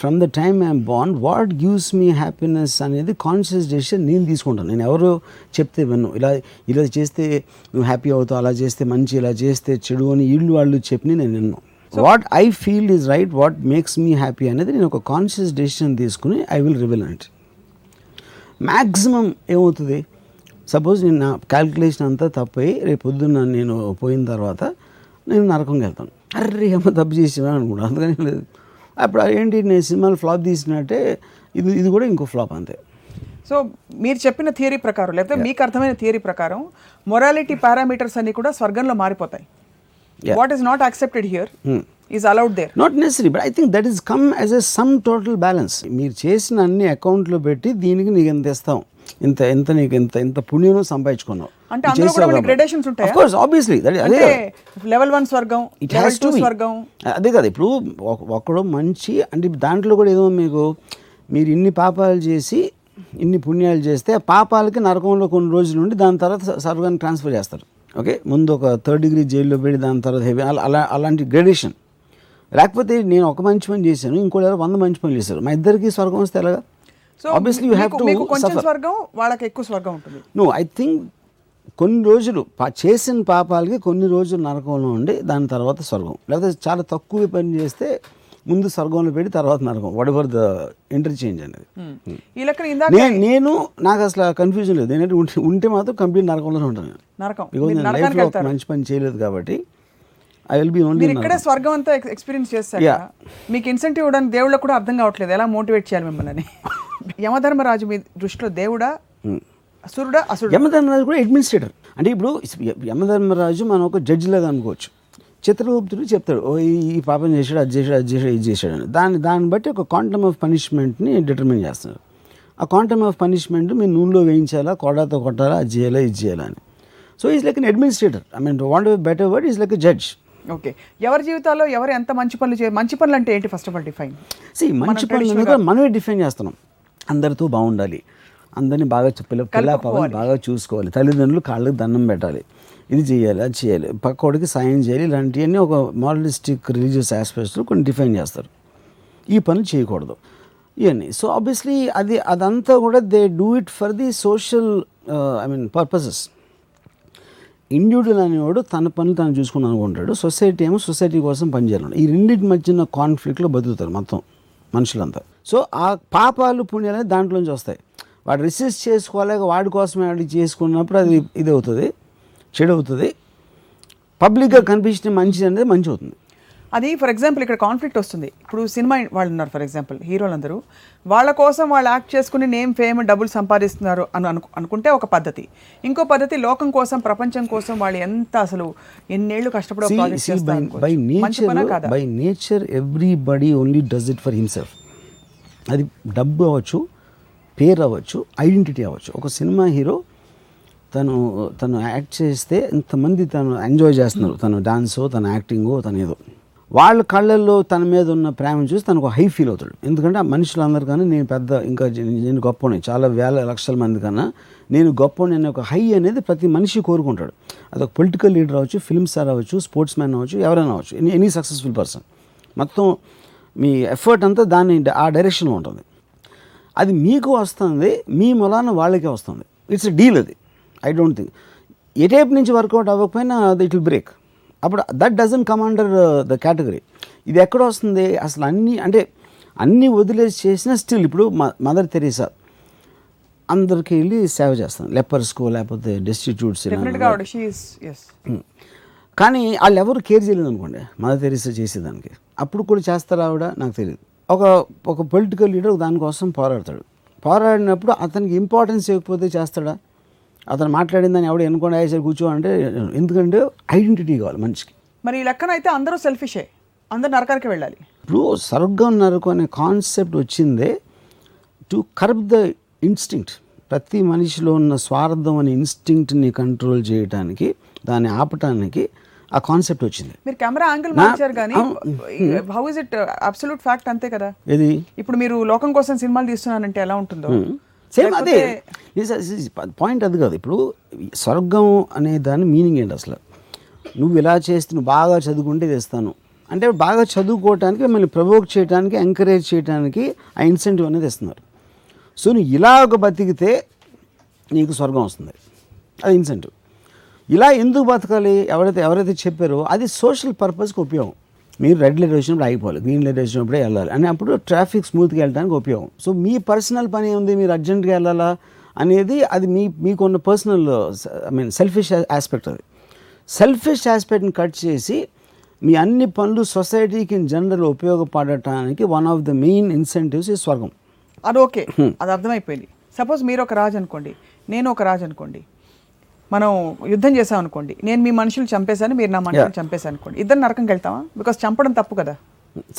ఫ్రమ్ ద టైమ్ ఐఎమ్ బాండ్ వాట్ గివ్స్ మీ హ్యాపీనెస్ అనేది కాన్షియస్ డెసిషన్ నేను తీసుకుంటాను. నేను ఎవరు చెప్తే విన్ను. ఇలా ఇలా చేస్తే నువ్వు హ్యాపీ అవుతావు అలా చేస్తే మంచి ఇలా చేస్తే చెడు అని వీళ్ళు వాళ్ళు చెప్పి నేను విన్ను. What I feel is right what makes me happy అనేది నేను ఒక కాన్షియస్ డెసిషన్ తీసుకుని I will revel it maximum ఏమవుతుంది? సపోజ్ నేను నా క్యాల్కులేషన్ అంతా తప్పయి రేపు పొద్దున్న నేను పోయిన తర్వాత నేను నరకంకి వెళ్తాను. అర్రే ఏమో తప్పు చేసినా అనుకుంటా. అందుకని లేదు అప్పుడు ఏంటి నేను సినిమాలు ఫ్లాప్ తీసినట్టే ఇది ఇది కూడా ఇంకో ఫ్లాప్ అంతే. సో మీరు చెప్పిన థియరీ ప్రకారం లేకపోతే మీకు అర్థమైన థియరీ ప్రకారం మొరాలిటీ పారామీటర్స్ అన్ని కూడా స్వర్గంలో మారిపోతాయి. What is not accepted here is allowed there not necessary but I think that is come as a sum total balance మీరు చేసిన అన్ని అకౌంట్లో పెట్టి దీనికి నీకు ఎంత ఇస్తాం? ఇంత ఎంత నీకు ఇంత ఇంత పుణ్యం సంపాదించుకున్నావు. అంటే అందులో కూడా కొన్ని gradations ఉంటాయా? కోర్స్ ఆబ్వియస్లీ అదే. లెవెల్ స్వర్గం it level has to to స్వర్గం. అదే కదా ఇప్పుడు ఒక- ఒకడు మంచి అంటే దాంట్లో కూడా ఏదో మీకు మీరు ఇన్ని పాపాలు చేసి ఇన్ని పుణ్యాలు చేస్తే పాపాలకి నరకంలో కొన్ని రోజులు ఉండి దాని తర్వాత స- స్వర్గానికి ట్రాన్స్ఫర్ చేస్తారు. ఓకే ముందు ఒక థర్డ్ డిగ్రీ జైల్లో పెట్టి దాని తర్వాత హెవీ అలా అలా- అలాంటి గ్రేడేషన్ లేకపోతే నేను ఒక మంచి పని చేశాను ఇంకోటి వంద మంచి పనులు చేశారు. మా ఇద్దరికి స్వర్గం వస్తే ఎలాగా? So obviously you have to మీకు కొంచెం స్వర్గం వాళ్ళకి ఎక్కువ స్వర్గం ఉంటుంది. నో ఐ థింక్ కొన్ని రోజులు చేసిన పాపాలకి కొన్ని రోజులు నరకంలో ఉండి దాని తర్వాత స్వర్గం. లేకపోతే చాలా తక్కువ పని చేస్తే ముందు స్వర్గంలో పెట్టి తర్వాత నరకం. వాట్ ఎవర్ ద ఇంటర్చేంజ్ అనేది? Hmm. ఈ లెక్కన ఇందాక నేను నేను నాకు అసలు కన్ఫ్యూజన్ లేదు. నేనంటే ఉంటే మాత్రం కంప్లీట్ నరకంలోనే ఉంటాను నరకం. మంచి పని చేయలేదు కాబట్టి ఐ విల్ బి ఓన్లీ ఇక్కడే స్వర్గం అంతా ఎక్స్పీరియన్స్ చేస్తాక. మీకు ఇన్సెంటివ్ ఇవ్వడానికి దేవుళ్ళకి కూడా అర్థం కావట్లేదు. ఎలా మోటివేట్ చేయాలి మిమ్మల్ని? యమధర్మరాజు మీ దృష్టిలో దేవుడా? అసురుడా? అసురుడా? యమధర్మరాజు కూడా అడ్మినిస్ట్రేటర్ అంటే ఇప్పుడు యమధర్మరాజు మనం ఒక జడ్జి లాగా అనుకోవచ్చు. చిత్రగుప్తుడు చెప్తాడు ఓ ఈ- పాపం చేశాడు అది చేశాడు అది చేశాడు ఇది చేశాడు అని. దాన్ని దాన్ని బట్టి ఒక క్వాంటమ్ ఆఫ్ పనిష్మెంట్ని డిటర్మిన్ చేస్తున్నారు ఆ క్వాంటమ్ ఆఫ్ పనిష్మెంట్ మీరు నూనెలో వేయించాలా కొడాతో కొట్టాలా అది చేయాలా ఇది చేయాలా అని. So is like an administrator I mean want better word is like judge okay. ఎవరి జీవితాల్లో ఎవరు ఎంత మంచి పనులు చే మంచి పనులు అంటే ఏంటి first of all define see మంచి పనులు కూడా మనమే డిఫైన్ చేస్తున్నాం. అందరితో బాగుండాలి. అందరినీ బాగా పిల్ల పిల్ల పాపని బాగా చూసుకోవాలి. తల్లిదండ్రులు కాళ్ళకి దండం పెట్టాలి. ఇది చేయాలి అది చేయాలి. పక్కోడికి సాయం చేయాలి ఇలాంటివన్నీ ఒక మారలిస్టిక్ రిలీజియస్ ఆస్పెక్ట్స్లో కొన్ని డిఫైన్ చేస్తారు. ఈ పనులు చేయకూడదు. ఇవన్నీ. సో ఆబ్వియస్లీ అది అదంతా కూడా they do it for the social I mean purposes individual అనేవాడు తన పనులు తను చూసుకుని అనుకుంటాడు. సొసైటీ ఏమో సొసైటీ కోసం పనిచేయాలి ఈ రెండింటి మధ్యన కాన్ఫ్లిక్ట్లో బతుకుతారు మొత్తం మనుషులంతా. సో ఆ పాపాలు పుణ్యాలు అనేది దాంట్లోంచి వస్తాయి. వాడు రిసీవ్ చేసుకోలేక వాడి కోసమే వాడికి చేసుకున్నప్పుడు అది ఇది అవుతుంది చెడు అవుతుంది పబ్లిక్గా కనిపించిన మంచి అనేది మంచి అవుతుంది. అది ఫర్ ఎగ్జాంపుల్ ఇక్కడ కాన్ఫ్లిక్ట్ వస్తుంది. ఇప్పుడు సినిమా వాళ్ళు ఉన్నారు ఫర్ ఎగ్జాంపుల్ హీరోలందరూ. వాళ్ళ కోసం వాళ్ళు యాక్ట్ చేసుకుని నేమ్ ఫేమ్ డబ్బులు సంపాదిస్తున్నారు అని అను అనుకుంటే ఒక పద్ధతి. ఇంకో పద్ధతి లోకం కోసం ప్రపంచం కోసం వాళ్ళు ఎంత అసలు ఎన్నేళ్ళు కష్టపడే everybody only does it for himself. అది డబ్బు అవ్వచ్చు పేరు అవ్వచ్చు ఐడెంటిటీ అవ్వచ్చు. ఒక సినిమా హీరో తను తను యాక్ట్ చేస్తే ఇంతమంది తను ఎంజాయ్ చేస్తున్నారు. తన డాన్సో తన యాక్టింగో తన ఏదో. వాళ్ళ కళ్ళల్లో తన మీద ఉన్న ప్రేమను చూసి తనకు హై ఫీల్ అవుతాడు. ఎందుకంటే ఆ మనుషులందరికన్నా నేను పెద్ద ఇంకా నేను గొప్పని చాలా వేల లక్షల మంది కన్నా నేను గొప్పని అనే ఒక హై అనేది ప్రతి మనిషి కోరుకుంటాడు. అదొక పొలిటికల్ లీడర్ అవ్వచ్చు ఫిల్మ్ స్టార్ అవ్వచ్చు స్పోర్ట్స్ మ్యాన్ అవ్వచ్చు ఎవరైనా అవ్వచ్చు. Any any successful person. మొత్తం మీ ఎఫర్ట్ అంతా దాన్ని ఆ డైరెక్షన్లో ఉంటుంది. అది మీకు వస్తుంది మీ మూలాన వాళ్ళకే వస్తుంది. ఇట్స్ డీల్ అది. I don't think. A type నుంచి వర్కౌట్ అవ్వకపోయినా అది ఇట్ విల్ బ్రేక్. అప్పుడు that doesn't come under the category ఇది ఎక్కడ వస్తుంది? అసలు అన్నీ అంటే అన్నీ వదిలేసి చేసినా స్టిల్ ఇప్పుడు మదర్ తెరీసా అందరికి వెళ్ళి సేవ చేస్తాను లెపర్స్కో లేకపోతే డెస్టిట్యూట్స్ ఎస్ కానీ వాళ్ళు ఎవరు కేర్ చేయలేదు అనుకోండి. మదర్ తెరీసా చేసేదానికి. అప్పుడు కూడా చేస్తారా ఆవిడ? నాకు తెలియదు. ఒక ఒక పొలిటికల్ లీడర్ దానికోసం పోరాడతాడు. పోరాడినప్పుడు అతనికి ఇంపార్టెన్స్ ఇవ్వకపోతే చేస్తాడా? అతను మాట్లాడిందని ఎవడు ఎన్నుకొని అయ్యేసరి కూర్చో అంటే ఎందుకంటే ఐడెంటిటీ కావాలి మనిషికి. మరి ఈ లెక్కన అయితే అందరూ సెల్ఫిషే అందరు నరకానికి వెళ్ళాలి. ఇప్పుడు స్వర్గం నరకు అనే కాన్సెప్ట్ వచ్చిందే టు కర్బ్ ద ఇన్స్టింక్ట్ ప్రతి మనిషిలో ఉన్న స్వార్థం అనే ఇన్స్టింక్ట్ని కంట్రోల్ చేయడానికి దాన్ని ఆపటానికి ఆ కాన్సెప్ట్ వచ్చింది. మీరు కెమెరా యాంగిల్ మార్చారు కానీ how is it absolute fact అంతే కదా? ఇది ఇప్పుడు మీరు లోకం కోసం సినిమాలు తీస్తున్నానంటే ఎలా ఉంటుందో? సేమ్ అదే. పాయింట్ అది కాదు. ఇప్పుడు స్వర్గం అనే దాని మీనింగ్ ఏంటి అసలు? నువ్వు ఇలా చేస్తే నువ్వు బాగా చదువుకుంటే తెస్తాను. అంటే బాగా చదువుకోవటానికి మిమ్మల్ని ప్రవోక్ చేయడానికి ఎంకరేజ్ చేయడానికి ఆ ఇన్సెంటివ్ అనేది ఇస్తున్నారు. సో నువ్వు ఇలాగ బతికితే నీకు స్వర్గం వస్తుంది. అది ఇన్సెంటివ్ ఇలా ఎందుకు బతకాలి? ఎవరైతే ఎవరైతే చెప్పారో అది సోషల్ పర్పస్కి ఉపయోగం. మీరు రెడ్ లైట్ వచ్చినప్పుడు ఆగిపోవాలి గ్రీన్ లైట్ వచ్చినప్పుడే వెళ్ళాలి. అని అప్పుడు ట్రాఫిక్ స్మూత్గా వెళ్ళడానికి ఉపయోగం. సో మీ పర్సనల్ పని ఉంది మీరు అర్జెంట్గా వెళ్ళాలా? అనేది అది మీ మీకున్న personal I mean selfish aspect అది. సెల్ఫిష్ ఆస్పెక్ట్ని కట్ చేసి మీ అన్ని పనులు సొసైటీకి in general ఉపయోగపడటానికి one of the main incentives ఈ స్వర్గం. అది ఓకే. అది అర్థమైపోయింది. సపోజ్ మీరు ఒక రాజు అనుకోండి. నేను ఒక రాజు అనుకోండి. మనం యుద్ధం చేసాం అనుకోండి. నేను మీ మనుషులు చంపేశాను మీరు నా మనుషులు చంపేశాను అనుకోండి. ఇద్దరు నరకంకి వెళ్తామా బికాస్ చంపడం తప్పు కదా.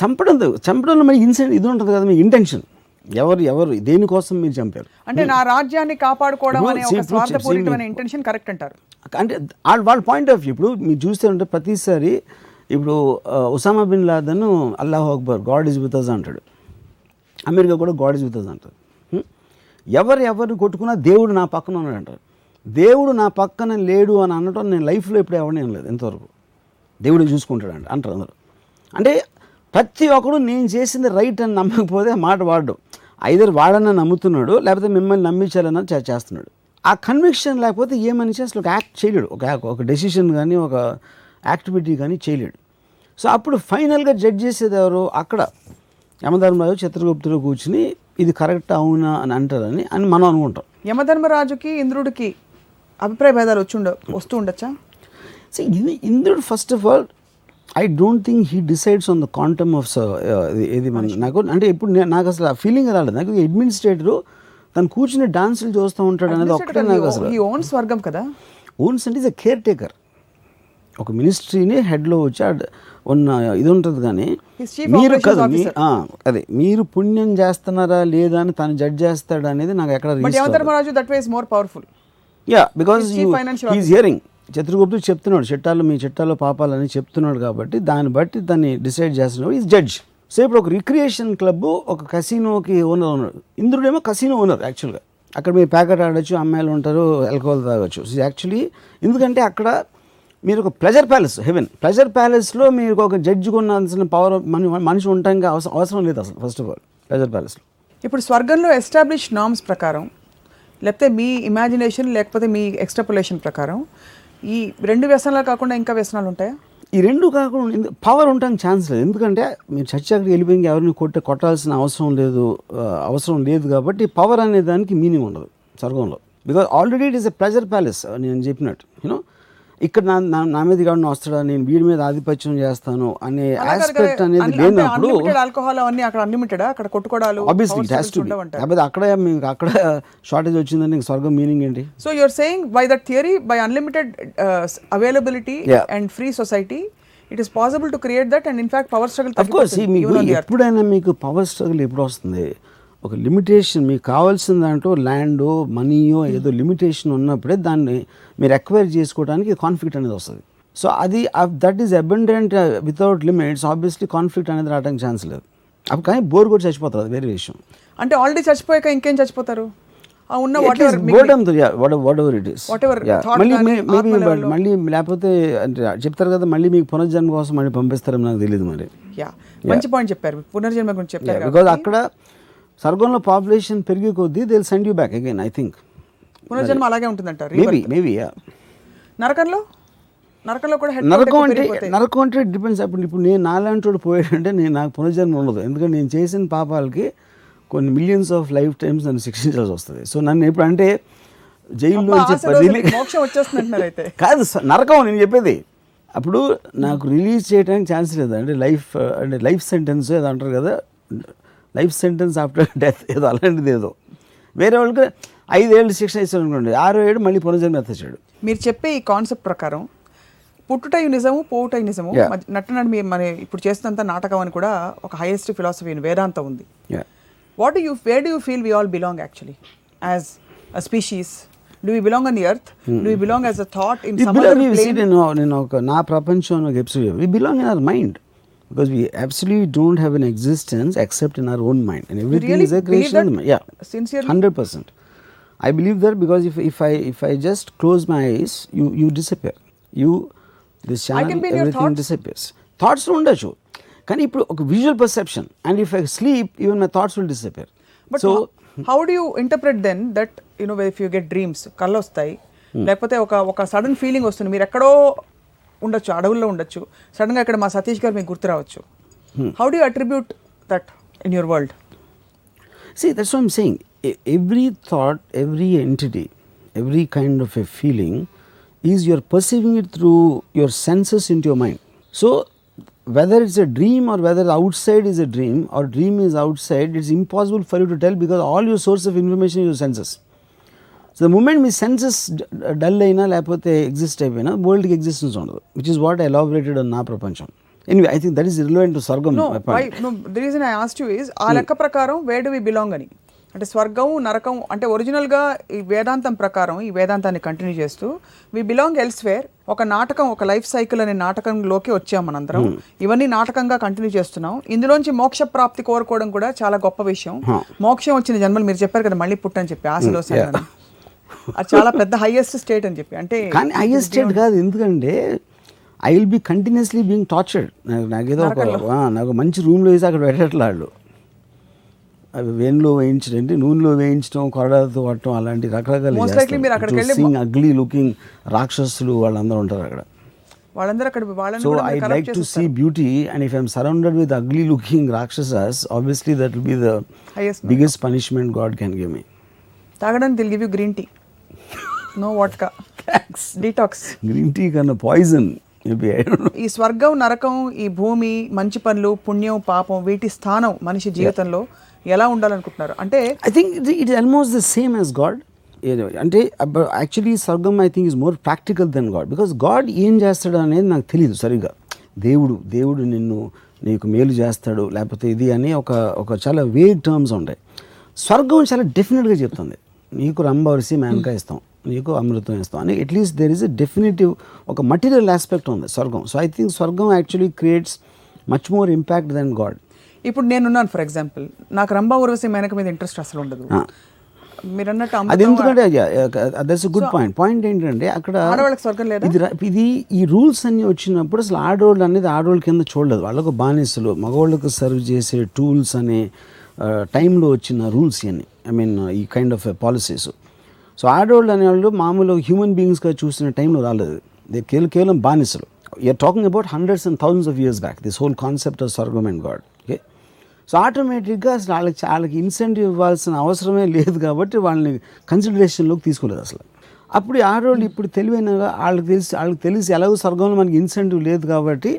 చంపడం చంపడంలో మరి ఇన్సెంట్ ఇది ఉంటుంది కదా మీ ఇంటెన్షన్ ఎవరు ఎవరు దేనికోసం మీరు చంపారు? అంటే నా రాజ్యాన్ని కాపాడుకోవడం అనే ఒక స్వార్థపూరితమైన ఇంటెన్షన్ కరెక్ట్ అంటారు. అంటే వాళ్ళ పాయింట్ ఆఫ్ వ్యూ ఇప్పుడు మీరు చూస్తే ఉంటే ప్రతిసారి ఇప్పుడు ఉసామా బిన్ లాదన్ అల్లాహ్ అక్బర్ గాడ్ ఇస్ విత్ అస్ అంటాడు. అమెరికా కూడా గాడ్ ఇస్ విత్ అస్ అంటారు? ఎవరు ఎవరు కొట్టుకున్నా దేవుడు నా పక్కన ఉన్నాడు అంటారు దేవుడు నా పక్కన లేడు అని అనటం నేను లైఫ్లో ఇప్పుడు ఎవరిని లేదు ఎంతవరకు దేవుడు చూసుకుంటాడు అంట అంటారు అందరూ. అంటే ప్రతి ఒక్కడు నేను చేసింది రైట్ అని నమ్మకపోతే మాట వాడడం ఐదర్ వాడన్నా నమ్ముతున్నాడు లేకపోతే మిమ్మల్ని నమ్మించాలన్నా చేస్తున్నాడు. ఆ కన్విక్షన్ లేకపోతే ఏ మనిషి అసలు ఒక యాక్ట్ చేయలేడు. ఒక ఒక డెసిషన్ కానీ ఒక యాక్టివిటీ కానీ చేయలేడు. సో అప్పుడు ఫైనల్గా జడ్జ్ చేసేది ఎవరు? అక్కడ యమధర్మరాజు చిత్రగుప్తుడు కూర్చుని ఇది కరెక్ట్ అవునా అని అంటారని అని మనం అనుకుంటాం. యమధర్మరాజుకి ఇంద్రుడికి అభిప్రాయ భేదాలు వచ్చి ఉండ వస్తూ ఉండొచ్చా? సో ఇది ఇంద్రుడు first of all I don't think he decides on the quantum of ఇది మన నాకు అంటే ఇప్పుడు నాకు అసలు ఆ ఫీలింగ్ రాలేదు. నాకు అడ్మినిస్ట్రేటర్ తను కూర్చుని డాన్సులు చూస్తూ ఉంటాడు అనేది ఒక్కటే నాకు అసలు. ఈ ఓన్ స్వర్గం కదా? ఓన్స్ అంటే ఇస్ అ కేర్ టేకర్ ఒక మినిస్ట్రీని హెడ్లో వచ్చి ఉన్న ఇది ఉంటుంది కానీ మీరు కదా అదే మీరు పుణ్యం చేస్తున్నారా లేదా అని తను జడ్జ్ చేస్తాడు అనేది నాకు ఎక్కడ more powerful yeah because he's hearing చిత్రగుప్తుడు చెప్తున్నాడు చట్టాలు మీ చట్టాల్లో పాపాలని చెప్తున్నాడు కాబట్టి దాన్ని బట్టి దాన్ని డిసైడ్ చేస్తున్నాడు. ఈజ్ జడ్జ్ సో ఇప్పుడు ఒక రిక్రియేషన్ క్లబ్ ఒక కసినోకి ఓనర్ ఉన్నాడు. ఇంద్రుడేమో కసినో ఓనర్ యాక్చువల్గా అక్కడ మీరు ప్యాకెట్ ఆడొచ్చు అమ్మాయిలు ఉంటారు ఆల్కహాల్ తాగొచ్చు. సో యాక్చువల్లీ ఎందుకంటే అక్కడ మీరు ఒక ప్లెజర్ ప్యాలెస్ హెవెన్ ప్లెజర్ ప్యాలెస్లో మీరు ఒక జడ్జి కొనాల్సిన పవర్ మన మనిషి ఉండటానికి అవసరం అవసరం లేదు అసలు ఫస్ట్ ఆఫ్ ఆల్ ప్లెజర్ ప్యాలెస్లో ఇప్పుడు స్వర్గంలో ఎస్టాబ్లిష్ నామ్స్ ప్రకారం లేకపోతే మీ ఇమాజినేషన్ లేకపోతే మీ ఎక్స్ట్రపులేషన్ ప్రకారం ఈ రెండు వ్యసనాలు కాకుండా ఇంకా వ్యసనాలు ఉంటాయా? ఈ రెండు కాకుండా పవర్ ఉండడానికి ఛాన్స్ లేదు. ఎందుకంటే మీరు చచ్చాక వెళ్ళిపోయి ఎవరిని కొట్టే కొట్టాల్సిన అవసరం లేదు అవసరం లేదు కాబట్టి పవర్ అనే దానికి మీనింగ్ ఉండదు స్వర్గంలో. Because already it is a pleasure palace నేను చెప్పినట్టు యూనో ఇక్కడ నా నా- మీద ఎవరిని వస్తాడా? నేను వీడి మీద ఆధిపత్యం చేస్తాను అనే ఆస్పెక్ట్ అనేది లేనప్పుడు ఆల్కహాల్ అవన్నీ అక్కడ అన్లిమిటెడ్ అక్కడ కొట్టుకోవడాలు ఆబ్వియస్లీ ఇట్ హ్యాస్ టు లేకపోతే అక్కడ మీకు అక్కడ షార్టేజ్ వచ్చిందని నీకు స్వర్గం మీనింగ్ ఏంటి? So you're saying by that theory by unlimited availability. And free society it is possible to create that and in fact power struggle of course మీకు ఎప్పుడైనా మీకు పవర్ స్ట్రగుల్ ఎప్పుడు వస్తుంది? ఒక లిమిటేషన్ మీకు కావాల్సిన దాంట్లో ల్యాండో మనీయో ఏదో లిమిటేషన్ ఉన్నప్పుడే దాన్ని మీరు ఎక్వైర్ చేసుకోవడానికి కాన్ఫ్లిక్ట్ అనేది వస్తుంది. సో అది that is abundant without limits obviously conflict అనేది రావడానికి ఛాన్స్ లేదు. అప్పుడు కానీ బోర్ కూడా చచ్చిపోతుంది అది వేరే విషయం. అంటే ఆల్రెడీ చచ్చిపోయాక ఇంకేం చచ్చిపోతారు? ఉన్న మళ్ళీ లేకపోతే అంటే చెప్తారు కదా మళ్ళీ మీకు పునర్జన్మ కోసం మళ్ళీ పంపిస్తారని నాకు తెలియదు మరి. యా మంచి పాయింట్ చెప్పారు పునర్జన్మ గురించి చెప్పారు బికాజ్ అక్కడ స్వర్గంలో పాపులేషన్ పెరిగే కొద్దీ they send you back again I think పునర్జన్మ అలాగే ఉంటుందంటారు మేబీ మేబీ నరకంలో? నరకంలో కూడా నరకం అంటే. నరకం అంటే డిపెండ్స్ అప్పుడు ఇప్పుడు నేను నాలాంటి పోయాడంటే నేను నాకు పునర్జన్మ ఉండదు. ఎందుకంటే నేను చేసిన పాపాలకి కొన్ని మిలియన్స్ ఆఫ్ లైఫ్ టైమ్స్ నన్ను శిక్షించాల్సి వస్తుంది. సో నన్ను ఎప్పుడు అంటే జైల్లో కాదు నరకం నేను చెప్పేది. అప్పుడు నాకు రిలీజ్ చేయడానికి ఛాన్స్ లేదు? అంటే లైఫ్ అంటే లైఫ్ సెంటెన్స్ ఏదో అంటారు కదా? లైఫ్ సెంటెన్స్ ఆఫ్టర్ డెత్ ఏదో అలాంటిది ఏదో. వేరే వాళ్ళకి ఐదేళ్ళు శిక్ష ఇస్తాడు అనుకోండి ఆరో ఏడు మళ్ళీ పునర్జన్మ ఎత్తచ్చాడు మీరు చెప్పే ఈ కాన్సెప్ట్ ప్రకారం పుట్టుటై నిజము పోవుటై నిజము Yeah. మధ్య- నటన మీ మన ఇప్పుడు చేస్తున్నంత నాటకం అని కూడా ఒక హైయెస్ట్ ఫిలాసఫీ వేదాంత ఉంది. What you where do you feel we all belong actually as a species do you belong on earth do you belong as a thought in నేను నేను ఒక నా ప్రపంచం ఒక episode we belong in our mind because we absolutely don't have an existence except in our own mind and everything really is a believe creation that? Yeah Sincerely? Hundred percent I believe that because if if I if I just close my eyes you you disappear you this can channel be in your everything thoughts. Thoughts ఉండొచ్చు కానీ ఇప్పుడు ఒక visual perception and if I sleep even my thoughts will disappear but so how do you interpret then that you know if you get dreams కళ్ళు వస్తాయి లేకపోతే ఒక ఒక సడన్ ఫీలింగ్ వస్తుంది. మీరు ఎక్కడో ఉండొచ్చు అడవుల్లో ఉండొచ్చు. సడన్గా అక్కడ మా సతీష్ గారు గుర్తు రావచ్చు. How do attribute that in your world see that's what saying every thought every entity every kind of a feeling is your perceiving it through your senses in your mind so whether it's a dream or whether outside is a dream or dream is outside it's impossible for you to tell because all source of information your so the moment me senses dull అయినా లేకపోతే ఎగ్జిస్ట్ అయిపోయినా వరల్డ్కి ఎగ్జిస్టెన్స్ ఉండదు. విచ్ ఇస్ వాట్ ఎలాబరేటెడ్ నా ప్రపంచం. Anyway I think that is relevant to స్వర్గం reason I asked you is ఆ లెక్క ప్రకారం వే డు వి బిలాంగ్ అని. అంటే స్వర్గం నరకం అంటే ఒరిజినల్గా ఈ వేదాంతం ప్రకారం ఈ వేదాంతాన్ని కంటిన్యూ చేస్తూ వి బిలాంగ్ ఎల్స్వేర్ ఒక నాటకం ఒక లైఫ్ సైకిల్ అనే నాటకంలోకి వచ్చాం మనందరం. ఇవన్నీ నాటకంగా కంటిన్యూ చేస్తున్నాం. ఇందులోంచి మోక్ష ప్రాప్తి కోరుకోవడం కూడా చాలా గొప్ప విషయం. మోక్షం వచ్చిన జన్మలు మీరు చెప్పారు కదా మళ్ళీ పుట్టని చెప్పి ఆశలో శరణం. అది చాలా పెద్ద హైయెస్ట్ స్టేట్ అని చెప్పి. అంటే కానీ హైయెస్ట్ స్టేట్ కాదు ఎందుకంటే I will be continuously being tortured నాకు నాకేదో ఒక నాకు మంచి రూమ్లో వేసి అక్కడ పెట్టట్లాడు అవి వేణులో వేయించడం అంటే నూనెలో వేయించడం కొరడాలతో కొట్టడం అలాంటి రకరకాల సీయింగ్ అగ్లీ లుకింగ్ రాక్షసులు వాళ్ళందరూ ఉంటారు అక్కడ. వాళ్ళందరూ అక్కడ వాళ్ళని so I like to see. Beauty and if I'm surrounded with ugly looking rakshasas obviously that will be the biggest punishment God can give me తాగడానికి they'll give you green tea no vodka detox green tea కన్నా పాయిజన్ ఈ స్వర్గం నరకం ఈ భూమి మంచి పనులు పుణ్యం పాపం వీటి స్థానం మనిషి జీవితంలో ఎలా ఉండాలనుకుంటున్నారు? అంటే I think it it almost the same as God అంటే actually swargam I think is more practical than God because God ఏం చేస్తాడు అనేది నాకు తెలియదు సరిగా దేవుడు దేవుడు నిన్ను నీకు మేలు చేస్తాడు. లేకపోతే ఇది అని ఒక ఒక చాలా వేగ్ టర్మ్స్ ఉంటాయి. స్వర్గం చాలా డెఫినెట్గా చెప్తుంది. నీకు రంబవరిసి మేనకా ఇస్తాం. నీకు అమృతం ఇస్తాం అని at least there is a definitive ఒక మటీరియల్ ఆస్పెక్ట్ ఉంది స్వర్గం. So I think swargam actually creates much more impact than God ఇప్పుడు నేనున్నాను ఫర్ ఎగ్జాంపుల్ నాకు రంభా ఉర్వశి మేనక మీద ఇంట్రెస్ట్ అసలు ఉండదు. మీరు అన్నట్టు అది ఎందుకంటే దట్స్ గుడ్ పాయింట్ పాయింట్ ఏంటంటే అక్కడ ఆడవాళ్ళకి స్వర్గం లేదా? ఇది ఇది ఈ రూల్స్ అన్ని వచ్చినప్పుడు అసలు ఆడవాళ్ళు అనేది ఆడవాళ్ళ కింద చూడలేదు. వాళ్ళకు బానిసలు మగవాళ్ళకు సర్వ్ చేసే టూల్స్ అనే టైంలో వచ్చిన రూల్స్ ఇవన్నీ. ఐ మీన్ ఈ కైండ్ ఆఫ్ పాలసీస్ సో ఆడవాళ్ళు అనేవాళ్ళు మామూలు హ్యూమన్ బీయింగ్స్గా చూసిన టైంలో రాలేదు. దే కేవలం కేవలం బానిసలు. You're talking about hundreds and thousands of years back this whole concept of swargam and God okay so ఆటోమేటిక్గా అసలు వాళ్ళకి వాళ్ళకి ఇన్సెంటివ్ ఇవ్వాల్సిన అవసరమే లేదు కాబట్టి వాళ్ళని కన్సిడరేషన్లోకి తీసుకోలేదు అసలు. అప్పుడు ఆడవాళ్ళు ఇప్పుడు తెలివైన వాళ్ళకి తెలిసి వాళ్ళకి తెలిసి ఎలాగో స్వర్గంలో మనకి ఇన్సెంటివ్ లేదు కాబట్టి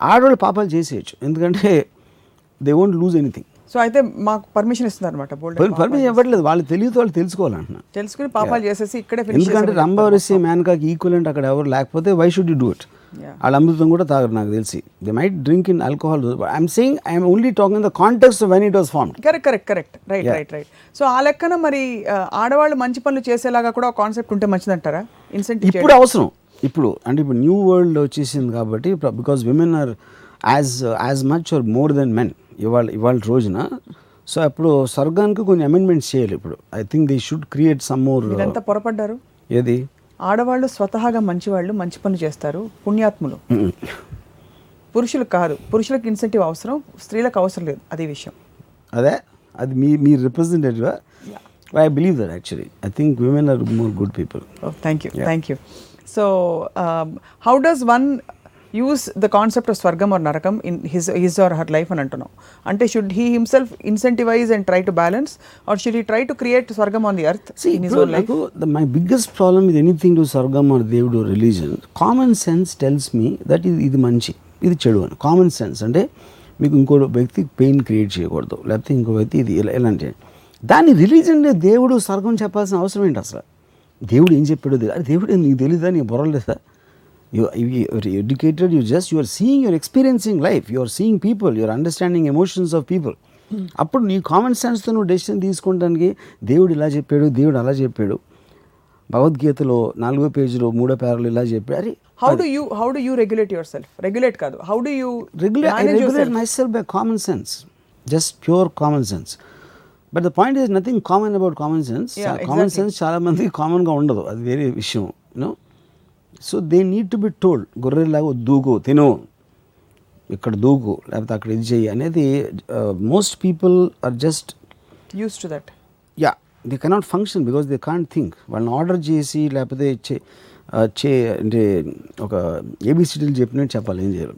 ఆడవాళ్ళు పాపాలు చేసేయచ్చు. ఎందుకంటే they won't lose anything so అయితే మాకు పర్మిషన్ ఇస్తున్నారు అనమాట బోల్డ్ పర్మిషన్ ఇవ్వట్లేదు. వాళ్ళు తెలియదు వాళ్ళు తెలుసుకోవాలంటున్నా తెలుసుకుని పాపాలు చేసేసి ఇక్కడే ఎందుకంటే రంభవరసి మేనకాకి ఈక్వలెంట్ అక్కడ ఎవరు లేకపోతే why should you do it. వాళ్ళ అమృతం కూడా తాగరు నాకు తెలిసి. They might drink in alcohol I'm saying I'm only talking the context when it was formed correct correct correct right right right so ఆ లెక్కన మరి ఆడవాళ్ళు మంచి పనులు చేసేలాగా కూడా కాన్సెప్ట్ ఉంటే మంచిదంటారా? ఇన్సెంటివ్ ఇప్పుడు అవసరం. ఇప్పుడు అంటే ఇప్పుడు న్యూ వరల్డ్ వచ్చేసింది కాబట్టి because women are as as much or more than men ఇవాళ ఇవాళ రోజున. సో అప్పుడు స్వర్గానికి కొన్ని అమెండ్మెంట్స్ చేయాలి ఇప్పుడు. I think they should create some more మీరెంత పొరపడ్డారు? ఏది? ఆడవాళ్ళు స్వతహాగా మంచివాళ్ళు మంచి పనులు చేస్తారు పుణ్యాత్ములు. పురుషులకు కాదు పురుషులకు ఇన్సెంటివ్ అవసరం స్త్రీలకు అవసరం లేదు అదే విషయం. అదే? అది మీ మీ representative I believe that actually I think women are more good people thank you thank you so how does one use the concept of swargam or narakam in his his or her life అని అంటున్నాం. అంటే should he himself incentivize and try to balance or should he try to create swargam on the earth life my biggest problem with anything to swargam or devudu religion common sense tells me that ఇది ఇది మంచి ఇది చెడు అని. కామన్ సెన్స్ అంటే మీకు ఇంకో వ్యక్తి పెయిన్ క్రియేట్ చేయకూడదు లేకపోతే ఇంకో వ్యక్తి ఇది ఇలా ఇలాంటి దాని రిలీజన్ దేవుడు స్వర్గం చెప్పాల్సిన అవసరం ఏంటి అసలు? దేవుడు ఏం చెప్పాడు అరే దేవుడు నీకు తెలియదా నీకు బుర్రలేదా you educated you just you are seeing your experiencing life you are seeing people your understanding emotions of people అప్పుడు నీ కామన్ సెన్స్తో నువ్వు డెసిషన్ తీసుకోవడానికి దేవుడు ఇలా చెప్పాడు దేవుడు అలా చెప్పాడు. భగవద్గీతలో నాలుగో పేజీలో మూడో పేరాలు ఇలా చెప్పాడు. అరే how do you how do you regulate yourself regulate కాదు. How do you regular I regulate myself by common sense just pure common sense but the point is nothing common about common sense common. Sense చాలా మందికి కామన్గా ఉండదు. అది వేరే విషయం you know so they need to be told గొర్రెలాగా దూకు తిను. ఇక్కడ దూకు లేకపోతే అక్కడ ఇది చెయ్యి అనేది uh, most people are just used to that yeah they cannot function because they can't think వాళ్ళని ఆర్డర్ చేసి లేకపోతే చే చే అంటే ఒక ఏబిసిడీలు చెప్పినట్టు చెప్పాలి ఏం చేయాలి?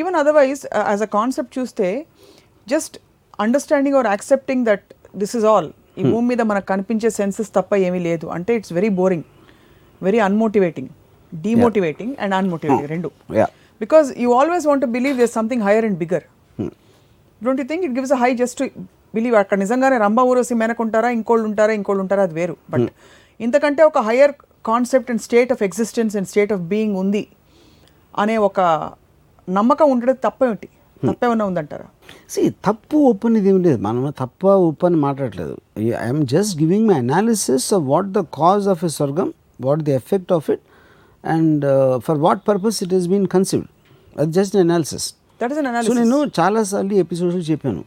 Even otherwise as a concept చూస్తే just understanding or accepting that this is all ఈ భూమి మీద మనకు కనిపించే సెన్సెస్ తప్ప ఏమీ లేదు. అంటే it's very boring very unmotivating demotivating and unmotivating రెండు. Because you always want believe there's something higher and bigger don't you think it gives a high just believe అక్కడ నిజంగానే రంభ ఊరోసి మేనకుంటారా ఇంకోళ్ళు ఉంటారా ఇంకోళ్ళు ఉంటారా అది వేరు. బట్ ఇంతకంటే ఒక higher concept and state of existence and state of being ఉంది అనే ఒక నమ్మకం ఉండడం తప్పేమిటి? తప్పేమన్నా ఉందంటారా? సి తప్పు ఒప్పు అనేది ఏం లేదు. మనం తప్ప ఒప్పు అని మాట్లాడలేదు I'm just giving my analysis of what the cause of a swargam what the effect of it and for what purpose it is been conceived అది just analysis that is so నేను చాలాసార్లు ఎపిసోడ్స్ చెప్పాను.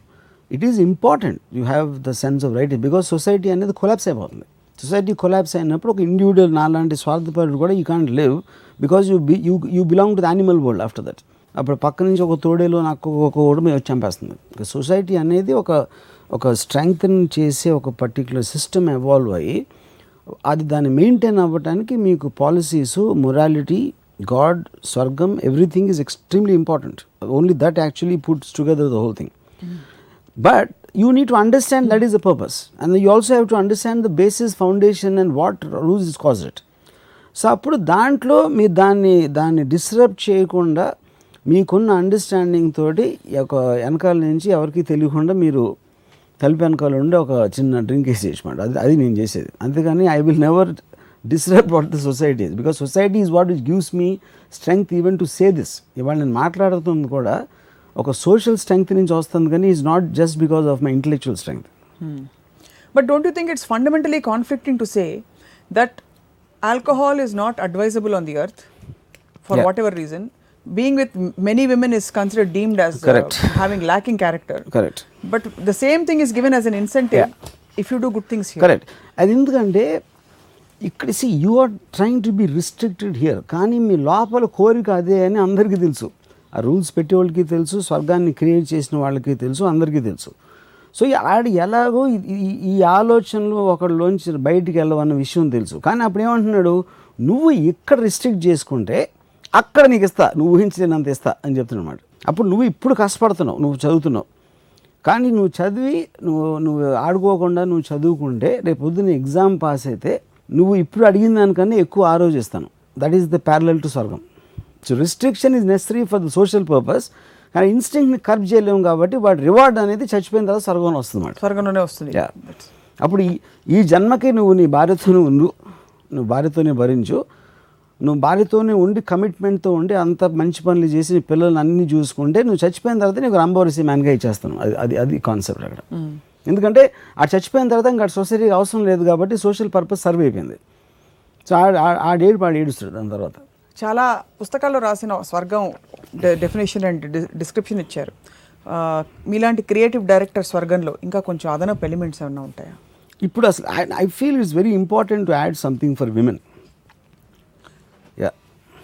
It is important you have the sense of right because society అనేది కొలాప్స్ అయిపోతుంది. సొసైటీ కొలాప్స్ అయినప్పుడు ఒక ఇండివిజువల్ నాలాంటి స్వార్థపరుడు కూడా you can't live because you be you you belong to the animal world after that అప్పుడు పక్క నుంచి ఒక తోడేలు నాకు ఒక ఓడమి వచ్చి చంపేస్తుంది. సొసైటీ అనేది ఒక ఒక స్ట్రెంగ్తన్ చేసే ఒక పర్టికులర్ సిస్టమ్ ఎవాల్వ్ అయ్యి అది దాన్ని మెయింటైన్ అవ్వటానికి మీకు policies morality God swargam everything is extremely important only that actually puts together the whole thing but you need to understand that is the purpose and you also have to understand the basis foundation and what rules is cause it so అప్పుడు దాంట్లో మీరు దాన్ని దాన్ని డిస్టర్బ్ చేయకుండా మీకున్న అండర్స్టాండింగ్ తోటి ఒక వెనకాల నుంచి ఎవరికి తెలియకుండా మీరు తలుపు వెనకాల ఉండి ఒక చిన్న డ్రింక్ వేసేయమాట అది అది నేను చేసేది. అంతేగాని I will never disturb what the society is because society is what is gives me strength even to say this ఇవాళ నేను మాట్లాడుతుంది కూడా ఒక సోషల్ స్ట్రెంగ్త్ నుంచి వస్తుంది కానీ is not just because of my intellectual strength But don't you think it's fundamentally conflicting to say that alcohol is not advisable on the earth for Yeah. whatever reason? Being with m- many women is considered deemed as uh, Correct. having lacking character. Correct But the same thing is given as an incentive if you do good things here. Correct అది ఎందుకంటే ఇక్కడ see you are trying to be restricted here కానీ మీ లోపల కోరిక అదే అని అందరికీ తెలుసు. ఆ రూల్స్ పెట్టే వాళ్ళకి తెలుసు స్వర్గాన్ని క్రియేట్ చేసిన వాళ్ళకి తెలుసు అందరికీ తెలుసు. సో ఆడ ఎలాగో ఈ ఆలోచనలు ఒకళ్ళలోంచి బయటికి వెళ్ళవన్న విషయం తెలుసు. కానీ అప్పుడు ఏమంటున్నాడు నువ్వు ఇక్కడ రిస్ట్రిక్ట్ చేసుకుంటే అక్కడ నీకు ఇస్తా నువ్వు ఊహించలేనంత ఇస్తా అని చెప్తున్నమాట అప్పుడు నువ్వు ఇప్పుడు కష్టపడుతున్నావు నువ్వు చదువుతున్నావు. కానీ నువ్వు చదివి నువ్వు నువ్వు ఆడుకోకుండా నువ్వు చదువుకుంటే రేపు పొద్దున్న ఎగ్జామ్ పాస్ అయితే నువ్వు ఇప్పుడు అడిగిన దానికన్నా ఎక్కువ ఆలోచిస్తాను that is the parallel to swargam. So restriction is necessary for the social purpose కానీ ఇన్స్టింక్ట్ని కర్బ్ చేయలేము కాబట్టి వాటి రివార్డ్ అనేది చచ్చిపోయిన తర్వాత స్వర్గం వస్తుంది స్వర్గంలోనే వస్తుంది. అప్పుడు ఈ ఈ జన్మకి నువ్వు నీ భార్యతోనే ఉండు నువ్వు భార్యతోనే భరించు. నువ్వు భార్యతోనే ఉండి కమిట్మెంట్తో ఉండి అంత మంచి పనులు చేసి నీ పిల్లల్ని అన్నీ చూసుకుంటే నువ్వు చచ్చిపోయిన తర్వాత నీకు రంభవరసి మ్యాన్గా ఇచ్చేస్తాను. అది అది అది కాన్సెప్ట్ అక్కడ ఎందుకంటే ఆ చచ్చిపోయిన తర్వాత ఇంకా సొసైటీకి అవసరం లేదు కాబట్టి సోషల్ పర్పస్ సర్వ్ అయిపోయింది. సో ఆ వాడు ఏడుస్తాడు దాని తర్వాత. చాలా పుస్తకాల్లో రాసిన స్వర్గం డెఫినేషన్ అండ్ డిస్క్రిప్షన్ ఇచ్చారు. మీలాంటి క్రియేటివ్ డైరెక్టర్ స్వర్గంలో ఇంకా కొంచెం అదనపు ఎలిమెంట్స్ ఏమైనా ఉంటాయా? ఇప్పుడు అసలు I feel it's very important to add something for women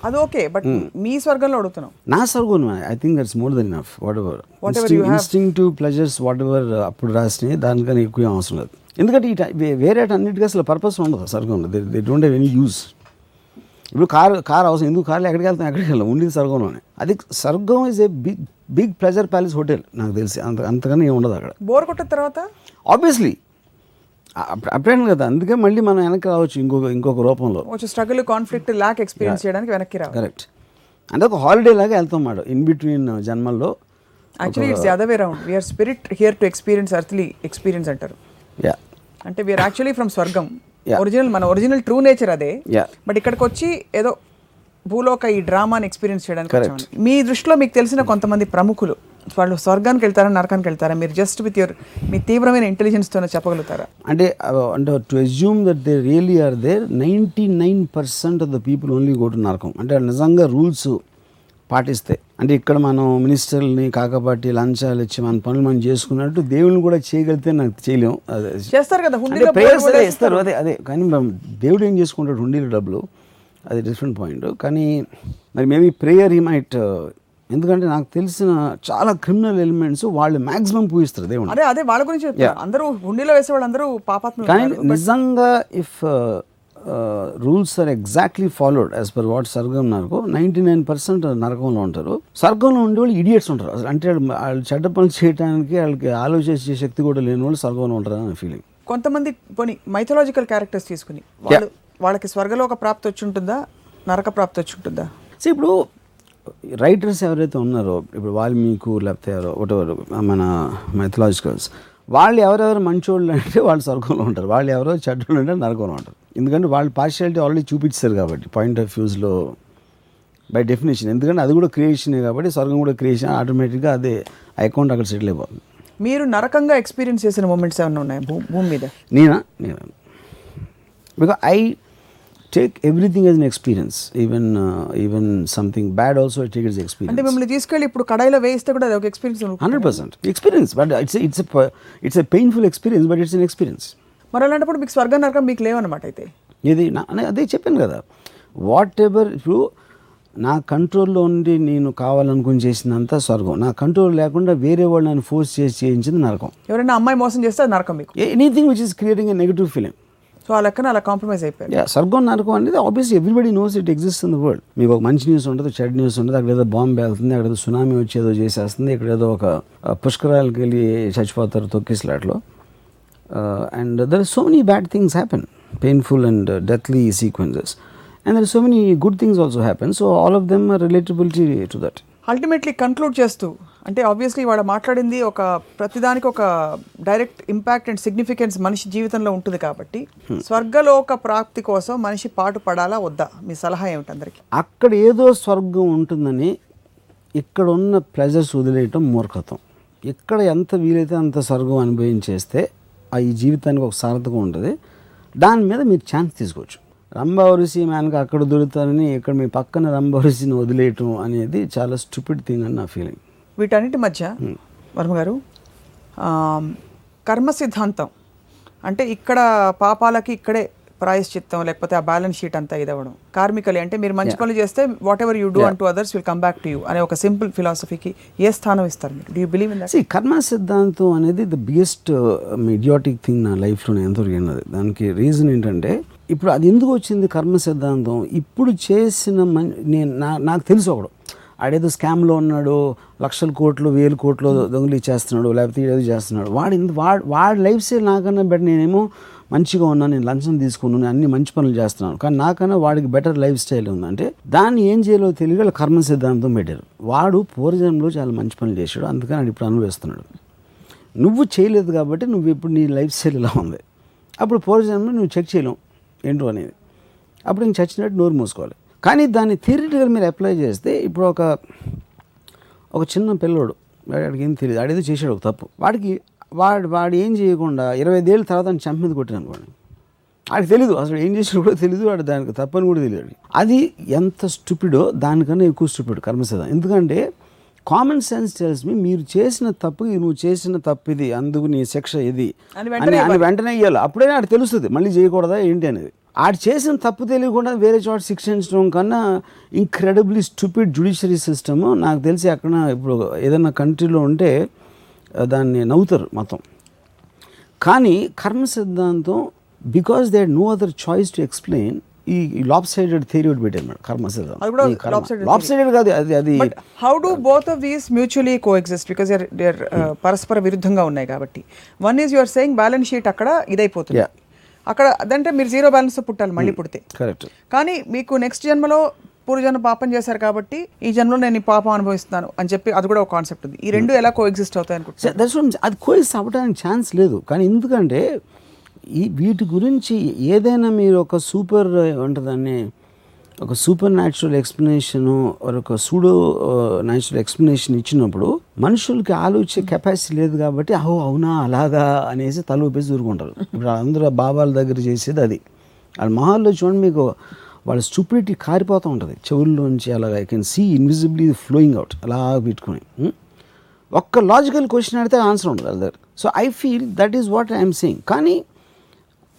అది ఓకే బట్ మీ స్వర్గంలో అడుగుతున్నాం. నా Sargon I think that's more than enough whatever have. Instinctive pleasures whatever అప్పుడు రాసినాయి దానికన్నా ఎక్కువ అవసరం లేదు. ఎందుకంటే ఈ టై- వేరే అన్నిటికీ అసలు పర్పస్ ఉండదు సర్గంలో they they don't have any use ఇప్పుడు కారు కారు అవసరం ఎందుకు కార్లో ఎక్కడికి వెళ్తాం ఎక్కడికి వెళ్ళాం? ఉండేది స్వర్గంలోనే. అది swargam is a big big pleasure palace hotel నాకు తెలిసి. అంత అంతకన్నా ఏమి ఉండదు అక్కడ. బోర్ కొట్టిన తర్వాత? ఆబ్వియస్లీ అప్పుడే కదా. అందుకే మళ్ళీ మనం వెనక్కి రావచ్చు ఇంకొక ఇంకొక రూపంలో. కొంచెం స్ట్రగుల్ కాన్ఫ్లిక్ట్ ల్యాక్ ఎక్స్పీరియన్స్ చేయడానికి వెనక్కి రావాలి. కరెక్ట్ అంటే ఒక హాలిడే లాగా వెళ్తాం మాట ఇన్ బిట్వీన్ జన్మల్లో actually it's other way round we're spirit here to experience earthly experience అంటారు. యా అంటే we're actually from swargam. Original మన ఒరిజినల్ ట్రూ నేచర్ అదే. బట్ ఇక్కడికి వచ్చి ఏదో భూలోక ఈ డ్రామాని ఎక్స్పీరియన్స్ చేయడానికి. మీ దృష్టిలో మీకు తెలిసిన కొంతమంది ప్రముఖులు. వాళ్ళు స్వర్గానికి వెళ్తారా నరకానికి వెళ్తారా? మీరు జస్ట్ విత్ యువర్ మీ తీవ్రమైన ఇంటెలిజెన్స్తోనే చెప్పగలుగుతారా? అంటే అంటే to assume that they really are there ninety nine percent of the people only go to narakam. అంటే నిజంగా రూల్స్ పాటిస్తే. అంటే ఇక్కడ మనం మినిస్టర్ని కాకపాటి లంచాలు ఇచ్చి మన పనులు మనం చేసుకున్నట్టు దేవుని కూడా చేయగలిగితే నాకు చేయలేం. అదే చేస్తారు కదా ప్రేయర్స్ ఇస్తారు అదే అదే. కానీ మనం దేవుడు ఏం చేసుకుంటాడు హుండీల డబ్బులు? అది డిఫరెంట్ పాయింట్ కానీ మరి మేబీ ప్రేయర్ ఈ మైట్ ఎందుకంటే నాకు తెలిసిన చాలా క్రిమినల్ ఎలిమెంట్స్ వాళ్ళు మ్యాక్సిమం పూజిస్తారు దేవుడు అదే అదే వాళ్ళ గురించి అందరూ హుండీలో వేసే వాళ్ళు అందరూ పాపాత్ములు కానీ. నిజంగా if rules are exactly followed as per what swargam narakam ninety nine percent నరకంలో ఉంటారు. స్వర్గంలో ఉండే వాళ్ళు ఇడియట్స్ ఉంటారు. అసలు అంటే వాళ్ళు వాళ్ళు చెడ్డ పనులు చేయడానికి వాళ్ళకి ఆలోచించే శక్తి కూడా లేని వాళ్ళు స్వర్గంలో ఉంటారు అని ఫీలింగ్ కొంతమంది పోనీ మైథలాజికల్ క్యారెక్టర్స్ తీసుకుని వాళ్ళు వాళ్ళకి స్వర్గలో ఒక ప్రాప్తి వచ్చి ఉంటుందా? నరక ప్రాప్తి వచ్చి ఉంటుందా? సో ఇప్పుడు రైటర్స్ ఎవరైతే ఉన్నారో ఇప్పుడు వాల్మీకు లేకపోతే ఎవరో ఒకటెవరు మన మెథలాజికల్స్ వాళ్ళు ఎవరెవరు మంచోళ్ళు అంటే వాళ్ళు స్వర్గంలో ఉంటారు. వాళ్ళు ఎవరో చెడ్డోళ్ళు అంటే నరకంలో ఉంటారు. ఎందుకంటే వాళ్ళు పార్షియాలిటీ ఆల్రెడీ చూపించారు కాబట్టి పాయింట్ ఆఫ్ వ్యూస్లో బై డెఫినేషన్ ఎందుకంటే అది కూడా క్రియేషనే కాబట్టి స్వర్గం కూడా క్రియేషన్ ఆటోమేటిక్గా అదే అకౌంట్ అక్కడ సెటిల్ అయిపోతుంది. మీరు నరకంగా ఎక్స్పీరియన్స్ చేసిన మూమెంట్స్ ఏమైనా ఉన్నాయి భూమి మీద? నేనా? నేనా? Because I take everything as an experience even even something bad also take is అంటే ఎక్స్పీరియన్స్ మిమ్మల్ని తీసుకెళ్ళి ఇప్పుడు కడాయిలో వేయిస్తే కూడా అది ఒక experience hundred percent experience but it's it's it's a painful experience but it's an experience మరి అలాంటప్పుడు మీకు స్వర్గం నరకం మీకు లేవన్నమాట అయితే? ఇది నా అనే- అదే చెప్పాను కదా. వాట్ ఎవర్ ఇప్పుడు నా కంట్రోల్లో ఉండి నేను కావాలనుకుని చేసినంత స్వర్గం. నా కంట్రోల్ లేకుండా వేరే వాళ్ళు నన్ను ఫోర్స్ చేసి చేయించింది నరకం. ఎవరైనా అమ్మాయి మోసం చేస్తే అది నరకం మీకు. Anything which is creating a negative feeling so ఆ లెక్కన అలా కాంప్రమైజ్ అయిపోయారు యా స్వర్గం నరకం అనేది obviously everybody knows it exist in the world మీకు ఒక మంచి న్యూస్ ఉంటుంది చెడ్ న్యూస్ ఉంటుంది అక్కడ ఏదో బాంబు వెళ్తుంది అక్కడ ఏదో సునామీ వచ్చి ఏదో చేసేస్తుంది ఇక్కడ ఏదో ఒక పుష్కరాలకు వెళ్ళి చచ్చిపోతారు తొక్కిసలాట్లో and there so many bad things happen painful and deathly sequences and there so many good things also happen so all of them relatability to that ultimately conclude చేస్తూ అంటే ఆబ్వియస్లీ వాడు మాట్లాడింది ఒక ప్రతిదానికి ఒక డైరెక్ట్ ఇంపాక్ట్ అండ్ సిగ్నిఫికెన్స్ మనిషి జీవితంలో ఉంటుంది కాబట్టి స్వర్గలోక ప్రాప్తి కోసం మనిషి పాటు పడాలా వద్దా? మీ సలహా ఏమిటి అందరికి? అక్కడ ఏదో స్వర్గం ఉంటుందని ఇక్కడ ఉన్న ప్లెజర్స్ వదిలేయటం మూర్ఖత్వం. ఇక్కడ ఎంత వీలైతే అంత స్వర్గం అనుభవించేస్తే ఆ ఈ జీవితానికి ఒక సార్థకం ఉంటుంది దాని మీద మీరు ఛాన్స్ తీసుకోవచ్చు. రంభావరిసి మనకు అక్కడ దొరుకుతారని ఇక్కడ మీ పక్కన రంభావరిసిని వదిలేయటం అనేది చాలా స్టూపిడ్ థింగ్ అని నా ఫీలింగ్ వీటన్నిటి మధ్య వర్మ గారు ఆ, కర్మ సిద్ధాంతం అంటే ఇక్కడ పాపాలకి ఇక్కడే ప్రాయశ్చిత్తం లేకపోతే ఆ బ్యాలెన్స్ షీట్ అంతా ఇదవ్వడం. కార్మికలే అంటే మీరు మంచి పనులు చేస్తే whatever you. Do and to others will come back to you అనే ఒక సింపుల్ ఫిలాసఫీకి ఏ స్థానం ఇస్తారు మీరు? డూ యూ బిలీవ్ ఇన్ సి కర్మ సిద్ధాంతం అనేది ద బిగ్గెస్ట్ ఇడియాటిక్ థింగ్ నా లైఫ్లో నేను ఎంతో విన్నది దానికి రీజన్ ఏంటంటే ఇప్పుడు అది ఎందుకు వచ్చింది కర్మ సిద్ధాంతం? ఇప్పుడు చేసిన మన్ నేను నాకు తెలుసు ఒకడు. ఆడేదో స్కామ్లో ఉన్నాడు లక్షల కోట్లు వేల కోట్లు దొంగలు చేస్తున్నాడు లేకపోతే ఏదో చేస్తున్నాడు. వాడు ఇంత వాడు వాడి లైఫ్ స్టైల్ నాకన్నా బెటర్ నేనేమో మంచిగా ఉన్నాను నేను లంచం తీసుకున్నాను అన్ని మంచి పనులు చేస్తున్నాను. కానీ నాకన్నా వాడికి బెటర్ లైఫ్ స్టైల్ ఉందంటే దాన్ని ఏం చేయాలో తెలియక కర్మ సిద్ధాంతం పెట్టారు. వాడు పూర్వజన్మలో చాలా మంచి పనులు చేశాడు అందుకని వాడు ఇప్పుడు అనుభవిస్తున్నాడు. నువ్వు చేయలేదు కాబట్టి నువ్వు ఇప్పుడు నీ లైఫ్ స్టైల్ ఇలా ఉంది. అప్పుడు పూర్వజన్మలో నువ్వు చెక్ చేయలేం ఏంటో అనేది. అప్పుడు నేను చచ్చినట్టు నోరు మూసుకోవాలి. కానీ దాన్ని థియరిటికల్ మీరు అప్లై చేస్తే ఇప్పుడు ఒక ఒక చిన్న పిల్లోడు వాడికి ఏం తెలియదు వాడేదో చేశాడు ఒక తప్పు. వాడికి వాడు వాడు ఏం చేయకుండా ఇరవై ఏళ్ళ తర్వాత చంప మీద కొట్టాను అనుకోండి. వాడికి తెలీదు అసలు ఏం చేసాడో కూడా తెలియదు వాడు దానికి తప్పని కూడా తెలియదు. అది ఎంత స్టూపిడో దానికన్నా ఎక్కువ స్టూపిడ్ కర్మసిద్ధం ఎందుకంటే కామన్ సెన్స్ టెల్స్ మీ మీరు చేసిన తప్పుకి నువ్వు చేసిన తప్పు ఇది అందుకు నీ శిక్ష ఇది అని వెంటనే ఇవ్వాలి. అప్పుడే ఆడు తెలుస్తుంది మళ్ళీ చేయకూడదా ఏంటి అనేది. ఆడు చేసిన తప్పు తెలియకుండా వేరే చోట శిక్షించడం కన్నా ఇంక్రెడిబ్లీ స్టూపిడ్ జుడిషియరీ సిస్టమ్ నాకు తెలిసి అక్కడ ఇప్పుడు ఏదైనా కంట్రీలో ఉంటే దాన్ని నవ్వుతారు మొత్తం. కానీ కర్మ సిద్ధాంతం because they no other choice to explain ఈ లాప్ సైడెడ్ థియరీ ఒకటి పెట్టారు మేడం కర్మ అది కూడా lopsided లాప్ సైడెడ్ కాదు అది అది how do both of these mutually coexist because they're పరస్పర విరుద్ధంగా ఉన్నాయి కాబట్టి. One is your saying balance sheet అక్కడ ఇదైపోతుంది. అక్కడ అదంటే మీరు జీరో బ్యాలెన్స్ పుట్టాలి మళ్ళీ పుడితే. కరెక్ట్ కానీ మీకు నెక్స్ట్ జన్మలో పూర్వజన్మ పాపం చేశారు కాబట్టి ఈ జన్మలో నేను ఈ పాపం అనుభవిస్తున్నాను అని చెప్పి అది కూడా ఒక కాన్సెప్ట్ ఉంది. ఈ రెండు ఎలా కో ఎగ్జిస్ట్ అవుతాయి అనుకుంటున్నాను అది కోయిస్ అవ్వడానికి ఛాన్స్ లేదు. కానీ ఎందుకంటే ఈ వీటి గురించి ఏదైనా మీరు ఒక సూపర్ ఏమంటుందాన్ని ఒక సూపర్ న్యాచురల్ ఎక్స్ప్లెనేషను ఒక సూడో న్యాచురల్ ఎక్స్ప్లెనేషన్ ఇచ్చినప్పుడు మనుషులకి ఆలోచించే కెపాసిటీ లేదు కాబట్టి అహో అవునా అలాగా అనేసి తల ఊపేసి దూరుకుంటారు. ఇప్పుడు అందరూ బాబాల దగ్గర చేసేది అది. వాళ్ళ మహాల్లో చూడండి మీకు వాళ్ళ స్టూపిడిటీ కారిపోతూ ఉంటుంది. చెవుల్లోంచి అలాగా I can see invisibly flowing out అలా పెట్టుకుని ఒక్క లాజికల్ క్వశ్చన్ అడితే ఆన్సర్ ఉండదు వాళ్ళ దగ్గర. So I feel that is what I'm saying కానీ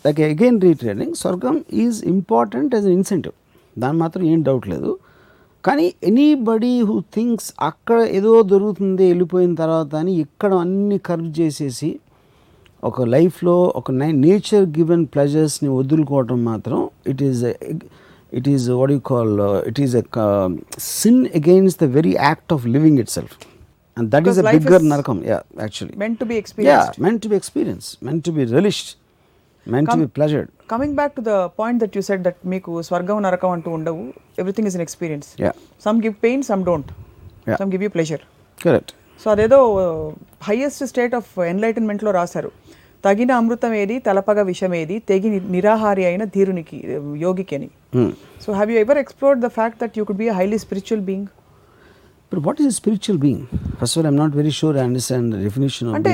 like again reiterating swargam is important as an incentive దాని మాత్రం ఏం డౌట్ లేదు. కానీ ఎనీబడీ హూ థింక్స్ అక్కడ ఏదో దొరుకుతుంది వెళ్ళిపోయిన తర్వాత అని ఇక్కడ అన్ని కర్వ్ చేసేసి ఒక లైఫ్లో ఒక నేచర్ గివెన్ ప్లెజర్స్ని వదులుకోవటం మాత్రం it is it is what you call it is a sin against the very act of living itself and that is a bigger narakam yeah actually meant to be Yeah, experienced. meant to be experienced, meant to be coming back to the point that you set that మీకు స్వర్గం నరకం అంటూ ఉండవు. Everything is an experience some give pain some don't. Some give you pleasure correct. So అదేదో హైయెస్ట్ స్టేట్ ఆఫ్ ఎన్లైటన్మెంట్లో రాశారు. తగిన అమృతం ఏది తలపగ విషం ఏది తెగి నిరాహారి అయిన ధీరునికి యోగికి అని. So have you ever explored the fact that you could be highly spiritual being but what is spiritual being first all I'm not very sure I understand definition అంటే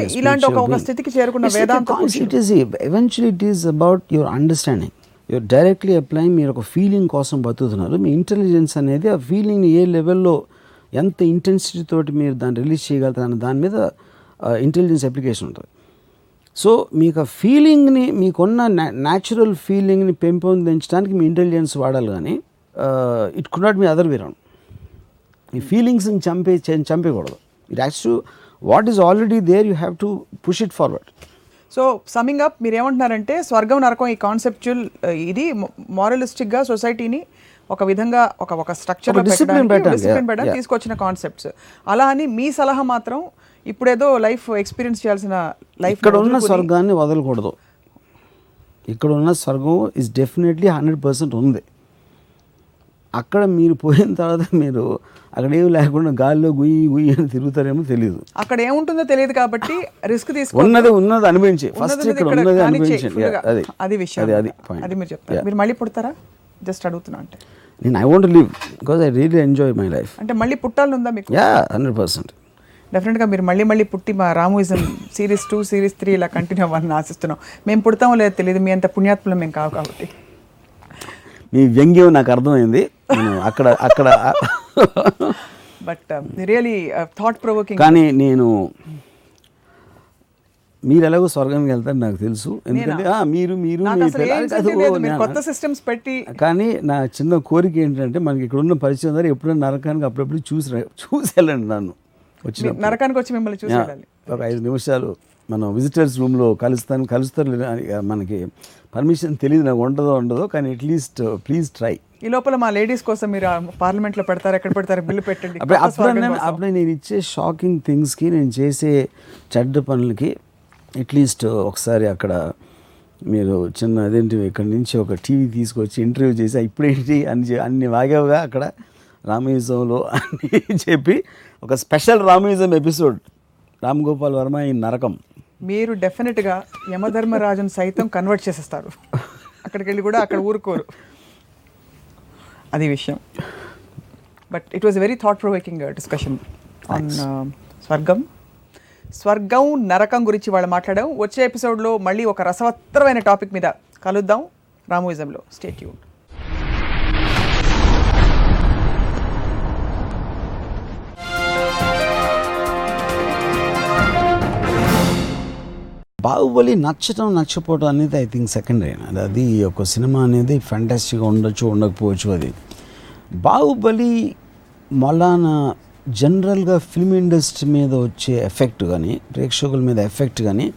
it is about your understanding your directly apply మీరు ఒక ఫీలింగ్ కోసం బతుకుతున్నారు. మీ ఇంటెలిజెన్స్ అనేది ఆ ఫీలింగ్ని ఏ లెవెల్లో ఎంత ఇంటెన్సిటీ తోటి మీరు దాన్ని రిలీజ్ చేయగలుగుతారు దాని మీద ఇంటెలిజెన్స్ అప్లికేషన్ ఉంటుంది. సో మీకు ఆ ఫీలింగ్ని మీకున్న న్యాచురల్ ఫీలింగ్ని పెంపొందించడానికి మీ ఇంటెలిజెన్స్ వాడాలి కానీ it could not me other way round ఈ ఫీలింగ్స్ని చంపే చం- చంపేయకూడదు. It acts to what is already there you have to push it forward so summing up మీరు ఏమంటున్నారంటే స్వర్గం నరకం ఈ కాన్సెప్చువల్ ఇది moralistic గా సొసైటీని ఒక విధంగా ఒక ఒక స్ట్రక్చర్ డిసిప్లిన్ yeah. తీసుకొచ్చిన కాన్సెప్ట్స్ అలా అని మీ సలహా మాత్రం ఇప్పుడేదో లైఫ్ ఎక్స్పీరియన్స్ చేయాల్సిన లైఫ్ ఇక్కడ ఉన్న స్వర్గాన్ని వదలకూడదు. ఇక్కడ ఉన్న స్వర్గం ఇస్ డెఫినెట్లీ హండ్రెడ్ పర్సెంట్ ఉంది. అక్కడ మీరు పోయిన తర్వాత మీరు అక్కడ ఏమి లేకుండా గాలిలో గుయ్యి గుయ్యి అని తిరుగుతారేమో తెలియదు అక్కడ ఏముంటుందో తెలియదు కాబట్టి రిస్క్ తీసుకో ఉన్నది ఉన్నది అనిపించి. ఫస్ట్ ఇక్కడ ఉన్నది అనిపించండి. అది. అది విషయం. అది అది. అది మీరు చెప్తారు. మీరు మళ్ళీ పుడతారా? జస్ట్ అడుగుతున్నా అంటే. నేను I want live because I really enjoy my life అంటే మళ్ళీ పుట్టాలని ఉందా మీకు? యా హండ్రెడ్ పర్సెంట్ డెఫినెట్గా మీరు మళ్ళీ మళ్ళీ పుట్టి మా Ramuism series two series three ఇలా కంటిన్యూ అవ్వాలని ఆశిస్తున్నాం. మేము పుడతామో లేదో తెలియదు మీ అంత పుణ్యాత్ములం మేము కావు కాబట్టి. మీ వ్యంగ్యం నాకు అర్థమైంది. అక్కడ అక్కడ బట్ రియలీ థాట్ ప్రొవోకింగ్ కానీ నేను మీరు ఎలాగో స్వర్గానికి వెళ్తారు నాకు తెలుసు. ఎందుకంటే మీరు మీరు కొత్త సిస్టమ్స్ పెట్టి కానీ నా చిన్న కోరిక ఏంటంటే మనకి ఇక్కడ ఉన్న పరిచయం ద్వారా ఎప్పుడైనా నరకానికి అప్పుడప్పుడు చూసి చూసి వెళ్ళండి నన్ను. వచ్చిన మీ- నరకానికి వచ్చి మిమ్మల్ని చూసి ఒక ఐదు నిమిషాలు. మనం విజిటర్స్ రూమ్లో కలుస్తాను కలుస్తారు మనకి పర్మిషన్ తెలియదు నాకు ఉండదో ఉండదో కానీ అట్లీస్ట్ ప్లీజ్ ట్రై ఈ లోపల మా లేడీస్ కోసం మీరు పార్లమెంట్లో పెడతారు ఎక్కడ పెడతారు బిల్లు పెట్టండి. అప్పుడు అప్పుడు నేను ఇచ్చే షాకింగ్ థింగ్స్కి నేను చేసే చెడ్డ పనులకి అట్లీస్ట్ ఒకసారి అక్కడ మీరు చిన్న అదేంటి ఇక్కడి నుంచి ఒక టీవీ తీసుకొచ్చి ఇంటర్వ్యూ చేసి ఇప్పుడేంటి? అని అన్ని వాగావుగా అక్కడ రామయుజంలో అని చెప్పి ఒక స్పెషల్ రామయుజం ఎపిసోడ్ రామ్ గోపాల్ వర్మ ఈ నరకం. మీరు డెఫినెట్గా యమధర్మరాజును సైతం కన్వర్ట్ చేసేస్తారు. అక్కడికి వెళ్ళి కూడా అక్కడ ఊరుకోరు. అది విషయం. But it was very thought provoking discussion on స్వర్గం. స్వర్గం నరకం గురించి వాళ్ళు మాట్లాడాం. వచ్చే ఎపిసోడ్లో మళ్ళీ ఒక రసవత్తరమైన టాపిక్ మీద కలుద్దాం. రామోయిజంలో స్టేట్ బాహుబలి నచ్చటం నచ్చపోవడం అనేది ఐ థింక్ సెకండరీ అది అది ఒక సినిమా అనేది ఫ్యాంటాస్టిక్గా ఉండొచ్చు ఉండకపోవచ్చు అది. బాహుబలి మొలానా జనరల్గా ఫిల్మ్ ఇండస్ట్రీ మీద వచ్చే ఎఫెక్ట్ కానీ ప్రేక్షకుల మీద ఎఫెక్ట్ కానీ